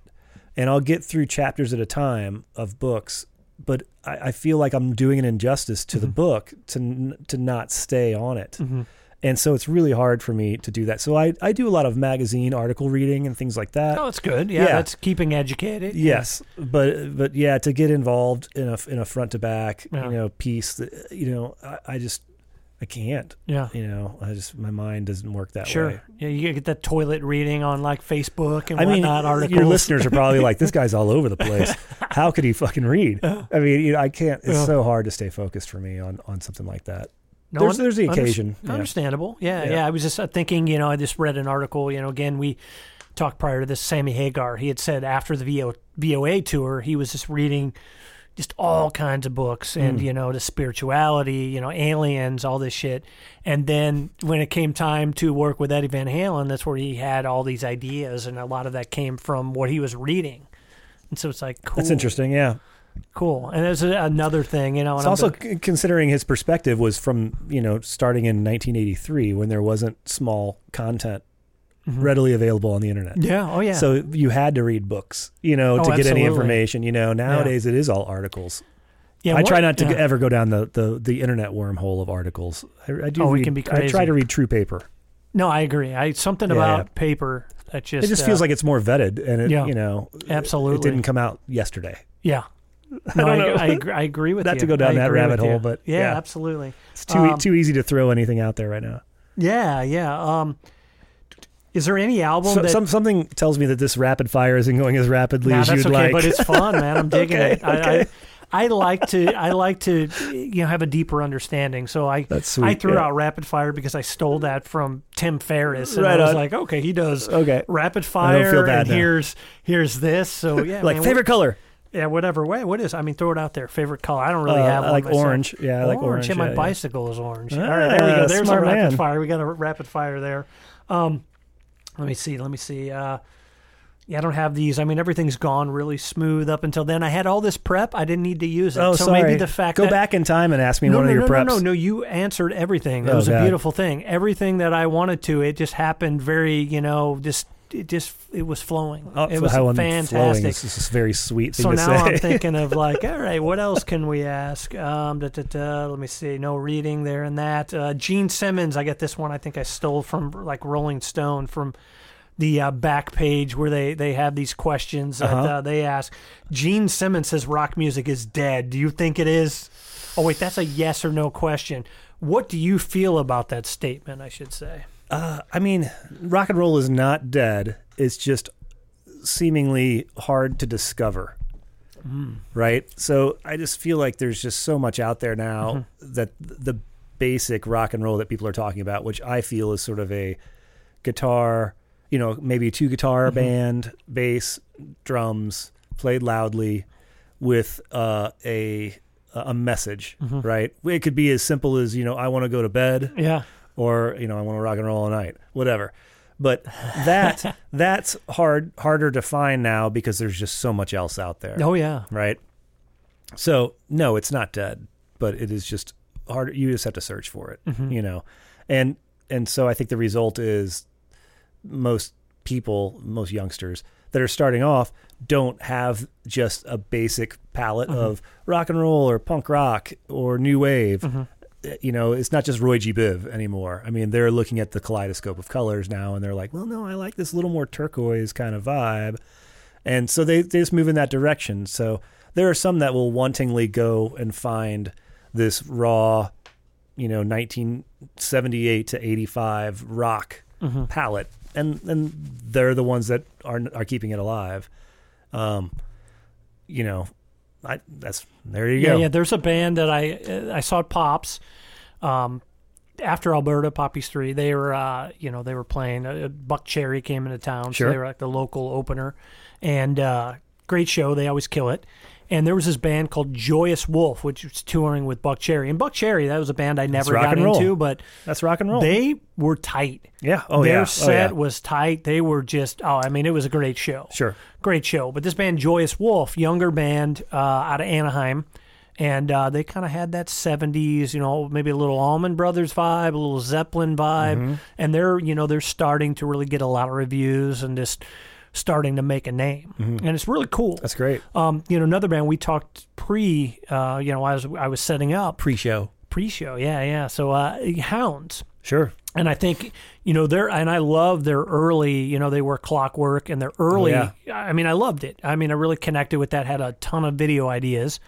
and I'll get through chapters at a time of books. But I, I feel like I'm doing an injustice to the book to n- to not stay on it, Mm-hmm. And so it's really hard for me to do that. So I I do a lot of magazine article reading and things like that. Oh, that's good. Yeah, yeah. that's keeping educated. Yes, but but yeah, to get involved in a in a front to back Yeah. you know piece, that, you know, I, I just I can't. Yeah. You know, I just my mind doesn't work that Sure. way. Yeah, you get that toilet reading on like Facebook and I mean, whatnot articles. your listeners are probably like, "This guy's all over the <laughs> place. How could he fucking read?" I mean, you know, I can't. It's Yeah. so hard to stay focused for me on on something like that. No, there's there's the occasion. yeah. Understandable. Yeah, Yeah. yeah, I was just uh, thinking, you know, I just read an article, you know, again, we talked prior to this, Sammy Hagar. He had said after the VO, VOA tour, he was just reading just all kinds of books and, Mm. you know, the spirituality, you know, aliens, all this shit. And then when it came time to work with Eddie Van Halen, that's where he had all these ideas. And a lot of that came from what he was reading. And so it's like, cool. That's interesting. Yeah. Cool. And there's another thing, you know, It's I'm also c- considering his perspective was from you know starting in 1983 when there wasn't small content readily available on the internet. Mm-hmm. yeah. Oh, yeah. So you had to read books, you know, Oh, to get any information. You know, nowadays it is all articles. yeah, I what- try not to yeah. ever go down the, the, the internet wormhole of articles. I, I do. Oh, read, can be I try to read true paper. No, I agree. I something Yeah, about yeah. paper that just It just uh, feels like it's more vetted, and it yeah. you know, Absolutely. it didn't come out yesterday. yeah. <laughs> No, I, know. I, agree, I agree with Not you. to go down I that rabbit you. hole, but yeah, yeah. absolutely. It's too Um, too easy to throw anything out there right now. Yeah, yeah. Um, is there any album So, that? some something tells me that this rapid fire isn't going as rapidly Nah, as you'd okay, like. but it's fun, man. I'm <laughs> digging Okay, it. I, okay. I, I like to. I like to, you know, have a deeper understanding. So I. Sweet. I threw yeah. out rapid fire because I stole that from Tim Ferriss, and Right I was on. like, okay, he does Okay. rapid I fire, don't feel bad and now. here's here's this. So <laughs> yeah, like man, favorite color. Yeah, whatever. way. what is? I mean, throw it out there. Favorite color? I don't really Uh, have I one. like myself. orange. Yeah, I like orange. Yeah, my yeah, bicycle is orange. Ah, All right, there we go. There's a rapid man. fire. We got a rapid fire there. Um, let me see. Let me see. Uh, yeah, I don't have these. I mean, everything's gone really smooth up until then. I had all this prep. I didn't need to use it. Oh, so sorry. maybe the fact Go back in time and ask me no, one no, of your no, preps. no, no, no. You answered everything. It Oh, was a God. beautiful thing. Everything that I wanted to, it just happened. Very, you know, just it just it was flowing. Oh, it was fantastic. This is very sweet So now. I'm <laughs> thinking of like, all right, what else can we ask? Um, da, da, da, let me see. No reading there and that. Uh, Gene Simmons, I got this one. I think I stole from like Rolling Stone from the uh, back page where they they have these questions that Uh-huh. uh, they ask. Gene Simmons says rock music is dead. Do you think it is? Oh wait, that's a yes or no question. What do you feel about that statement? I should say. Uh, I mean, rock and roll is not dead. It's just seemingly hard to discover. Right? So I just feel like there's just so much out there now that the basic rock and roll that people are talking about, which I feel is sort of a guitar, you know, maybe two guitar band, bass, drums, played loudly with uh, a a message, right? It could be as simple as, you know, I want to go to bed Yeah. Or you know I want to rock and roll all night, whatever. But that <laughs> that's hard harder to find now because there's just so much else out there, Oh yeah. right? So no, it's not dead, but it is just hard. You just have to search for it, Mm-hmm. you know, and and so I think the result is most people, most youngsters, that are starting off don't have just a basic palette Mm-hmm. of rock and roll or punk rock or new wave. Mm-hmm. You know, it's not just Roy G. Biv anymore. I mean, they're looking at the kaleidoscope of colors now, and they're like, "Well, no, I like this little more turquoise kind of vibe," and so they they just move in that direction. So there are some that will wantingly go and find this raw, you know, 1978 to 85 rock Mm-hmm. palette, and and they're the ones that are are keeping it alive. Um, you know, I that's there you Yeah, go. yeah. There's a band that I I saw at Pops, um, after Alberta Poppies three. They were uh, you know they were playing. Uh, Buckcherry came into town, Sure. so they were like the local opener, and uh, great show. They always kill it. And there was this band called Joyous Wolf, which was touring with Buckcherry. And Buckcherry, that was a band I never got into, but That's rock and roll. they were tight. yeah. Oh Their yeah. Their set oh, yeah. was tight. They were just oh, I mean, it was a great show Sure. great show. But this band, Joyous Wolf, younger band uh, out of Anaheim, and uh, they kind of had that '70s, you know, maybe a little Allman Brothers vibe, a little Zeppelin vibe, Mm-hmm. and they're, you know, they're starting to really get a lot of reviews and just starting to make a name, and it's really cool. Mm-hmm. That's great. Um, you know, another band we talked pre, uh, you know, I was I was setting up Pre-show. pre-show, yeah, yeah. So uh, Hounds. Sure. And I think, you know, they're, and I love their early, you know, they were clockwork and their early, yeah. I mean, I loved it. I mean, I really connected with that, had a ton of video ideas.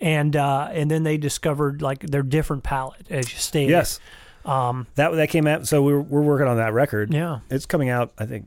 And, uh, and then they discovered like their different palette, as you stated. Yes. Um, that that came out. So we're we're working on that record. Yeah. It's coming out. I think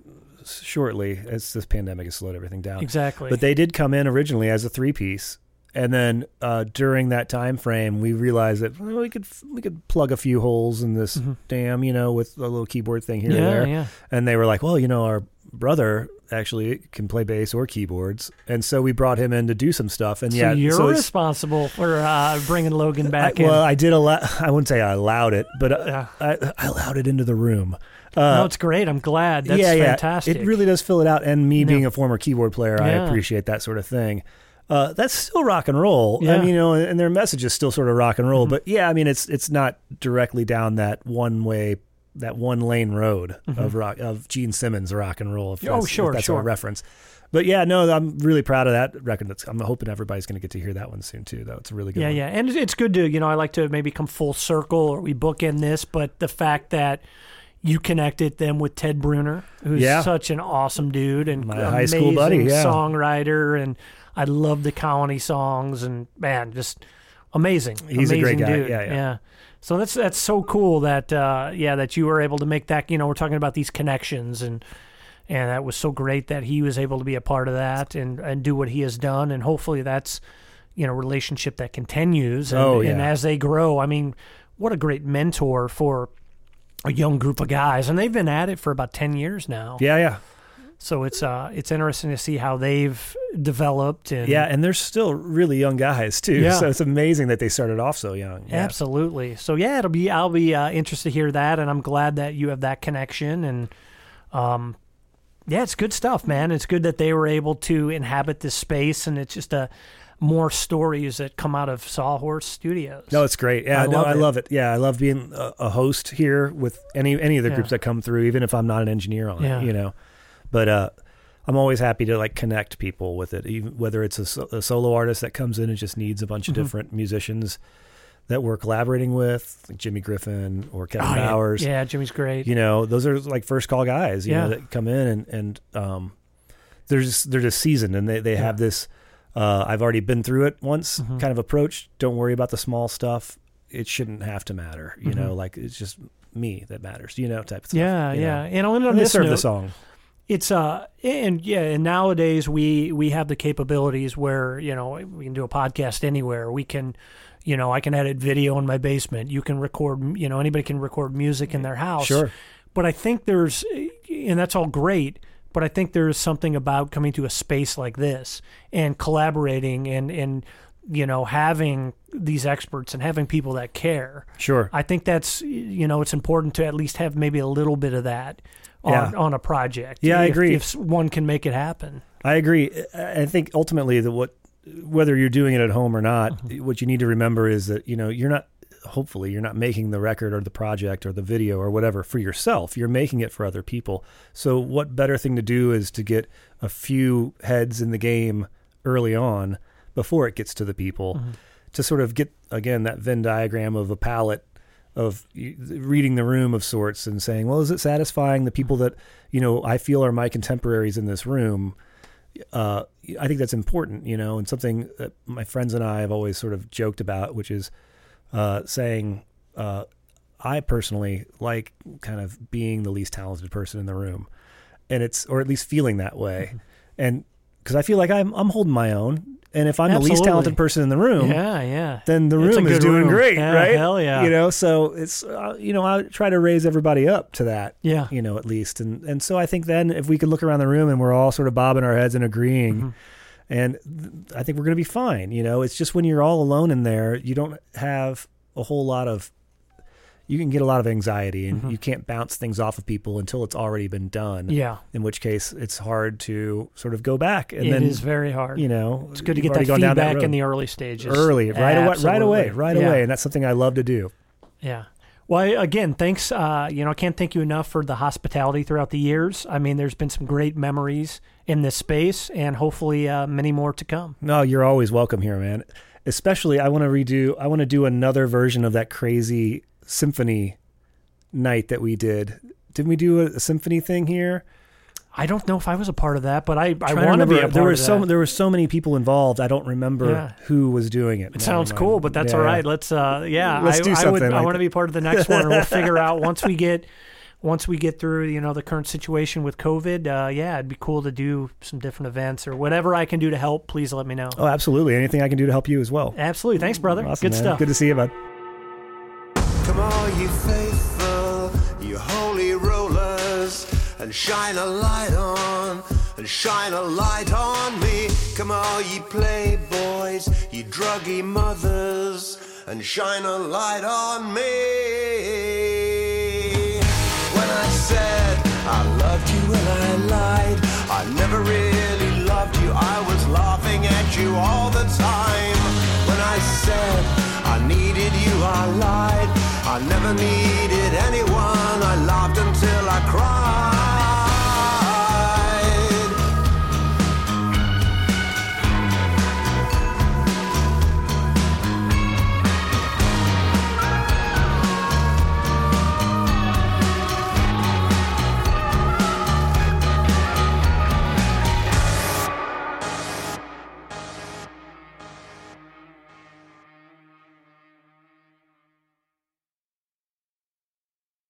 shortly. As this pandemic has slowed everything down. Exactly. But they did come in originally as a three piece, and then uh, during that time frame, we realized that well, we could we could plug a few holes in this dam, you know, with a little keyboard thing here Mm-hmm. yeah, and there. yeah. And they were like, well, you know, our brother actually can play bass or keyboards, and so we brought him in to do some stuff. And So yeah, you're so responsible for uh, bringing Logan back I- in. well, I did allow. <laughs> I wouldn't say I allowed it, but uh, I, I allowed it into the room. Uh, no, it's great. I'm glad. That's yeah, yeah, fantastic. It really does fill it out. And me Yeah. being a former keyboard player, I appreciate that sort of thing. Uh, that's still rock and roll. Yeah. I mean, you know, and their message is still sort of rock and roll. Mm-hmm. But yeah, I mean, it's it's not directly down that one way, that one lane road of rock of Gene Simmons rock and roll. If Mm-hmm. Oh, that's, if sure, that's sure. a reference. But yeah, no, I'm really proud of that record. That's, I'm hoping everybody's going to get to hear that one soon too. Though it's a really good. Yeah, one. yeah, and it's good to you know I like to maybe come full circle or we bookend this, but the fact that you connected them with Ted Bruner, who's Yeah. such an awesome dude and My amazing high school buddy, yeah. songwriter, and I love the Colony songs, and man, just amazing. He's a amazing great guy. Dude. Yeah, yeah. So that's that's so cool that uh, yeah that you were able to make that. You know, we're talking about these connections and. And that was so great that he was able to be a part of that and, and do what he has done. And hopefully that's, you know, relationship that continues. And, Oh, and as they grow, I mean, what a great mentor for a young group of guys. And they've been at it for about 10 years now. yeah, yeah. So it's uh it's interesting to see how they've developed and Yeah, and they're still really young guys too. Yeah. So it's amazing that they started off so young. Yeah. Absolutely. So yeah, it'll be I'll be uh, interested to hear that, and I'm glad that you have that connection. And um, yeah, it's good stuff, man. It's good that they were able to inhabit this space, and it's just a more stories that come out of Sawhorse Studios. No, it's great. Yeah, I no, love I it. love it. Yeah, I love being a, a host here with any any of the Yeah. groups that come through, even if I'm not an engineer on Yeah. it. You know, but uh, I'm always happy to like connect people with it, even whether it's a, a solo artist that comes in and just needs a bunch Mm-hmm. of different musicians that we're collaborating with, like Jimmy Griffin or Kevin Oh, yeah. Bowers. Yeah, Jimmy's great. You know, those are like first call guys. You Yeah. know, that come in and and um, they're just they're just seasoned and they they have this. Uh, I've already been through it once, Mm-hmm. kind of approach. Don't worry about the small stuff. It shouldn't have to matter. You know, like it's just me that matters. You know, type of stuff. Mm-hmm. yeah, yeah. know. And on, on And this serve note, the song. it's uh and yeah and nowadays we we have the capabilities where you know we can do a podcast anywhere we can you know i can edit video in my basement you can record you know anybody can record music in their house Sure. but i think there's and that's all great but i think there's something about coming to a space like this and collaborating and and you know having these experts and having people that care Sure. I think that's you know it's important to at least have maybe a little bit of that on, Yeah. on a project. Yeah, I agree. If one can make it happen. I agree. I I think ultimately that what whether you're doing it at home or not, mm-hmm. what you need to remember is that you know you're not. Hopefully, you're not making the record or the project or the video or whatever for yourself. You're making it for other people. So, what better thing to do is to get a few heads in the game early on before it gets to the people to sort of get again that Venn diagram of a palette of reading the room of sorts and saying, well, is it satisfying the people that you know I feel are my contemporaries in this room? Uh, I think that's important, you know, and something that my friends and I have always sort of joked about, which is uh, saying, uh, I personally like kind of being the least talented person in the room, and it's or at least feeling that way, and because I feel like I'm I'm holding my own, and if I'm the least talented person in the room, Yeah, yeah. then the room is doing room. great, Yeah, right? hell yeah. You know, so it's uh, you know I try to raise everybody up to that, Yeah. you know, at least, and and so I think then if we could look around the room and we're all sort of bobbing our heads and agreeing, Mm-hmm. And th- I think we're going to be fine. You know, it's just when you're all alone in there, you don't have a whole lot of. You can get a lot of anxiety, and you can't bounce things off of people until it's already been done. Mm-hmm. Yeah. In which case, it's hard to sort of go back, and It then is very hard. you know it's good to get that feedback road in the early stages. early, right away, right away, right Yeah. away, and that's something I love to do. Yeah. Well, again, thanks. Uh, you know, I can't thank you enough for the hospitality throughout the years. I mean, there's been some great memories in this space, and hopefully, uh, many more to come. No, you're always welcome here, man. Especially, I want to redo. I want to do another version of that crazy symphony night that we did. Didn't we do a, a symphony thing here? I don't know if I was a part of that, but I, I Trying want to be a part There were of so that. there were so many people involved. I don't remember Yeah. who was doing it. It sounds cool, but that's Yeah. all right. Let's, uh, yeah, <laughs> Let's I, do I would. something I like want to be part of the next one, and we'll figure out <laughs> once we get. Once we get through, you know, the current situation with COVID, uh, yeah, it'd be cool to do some different events or whatever I can do to help. Please let me know. Oh, absolutely. Anything I can do to help you as well. Absolutely, thanks, brother. Awesome, Good man. stuff. Good to see you, bud. Come on, you faithful, and shine a light on, and shine a light on me. Come all ye playboys, ye druggy mothers, and shine a light on me. When I said I loved you and I lied, I never really loved you. I was laughing at you all the time. When I said I needed you, I lied. I never needed anyone. I laughed until I cried.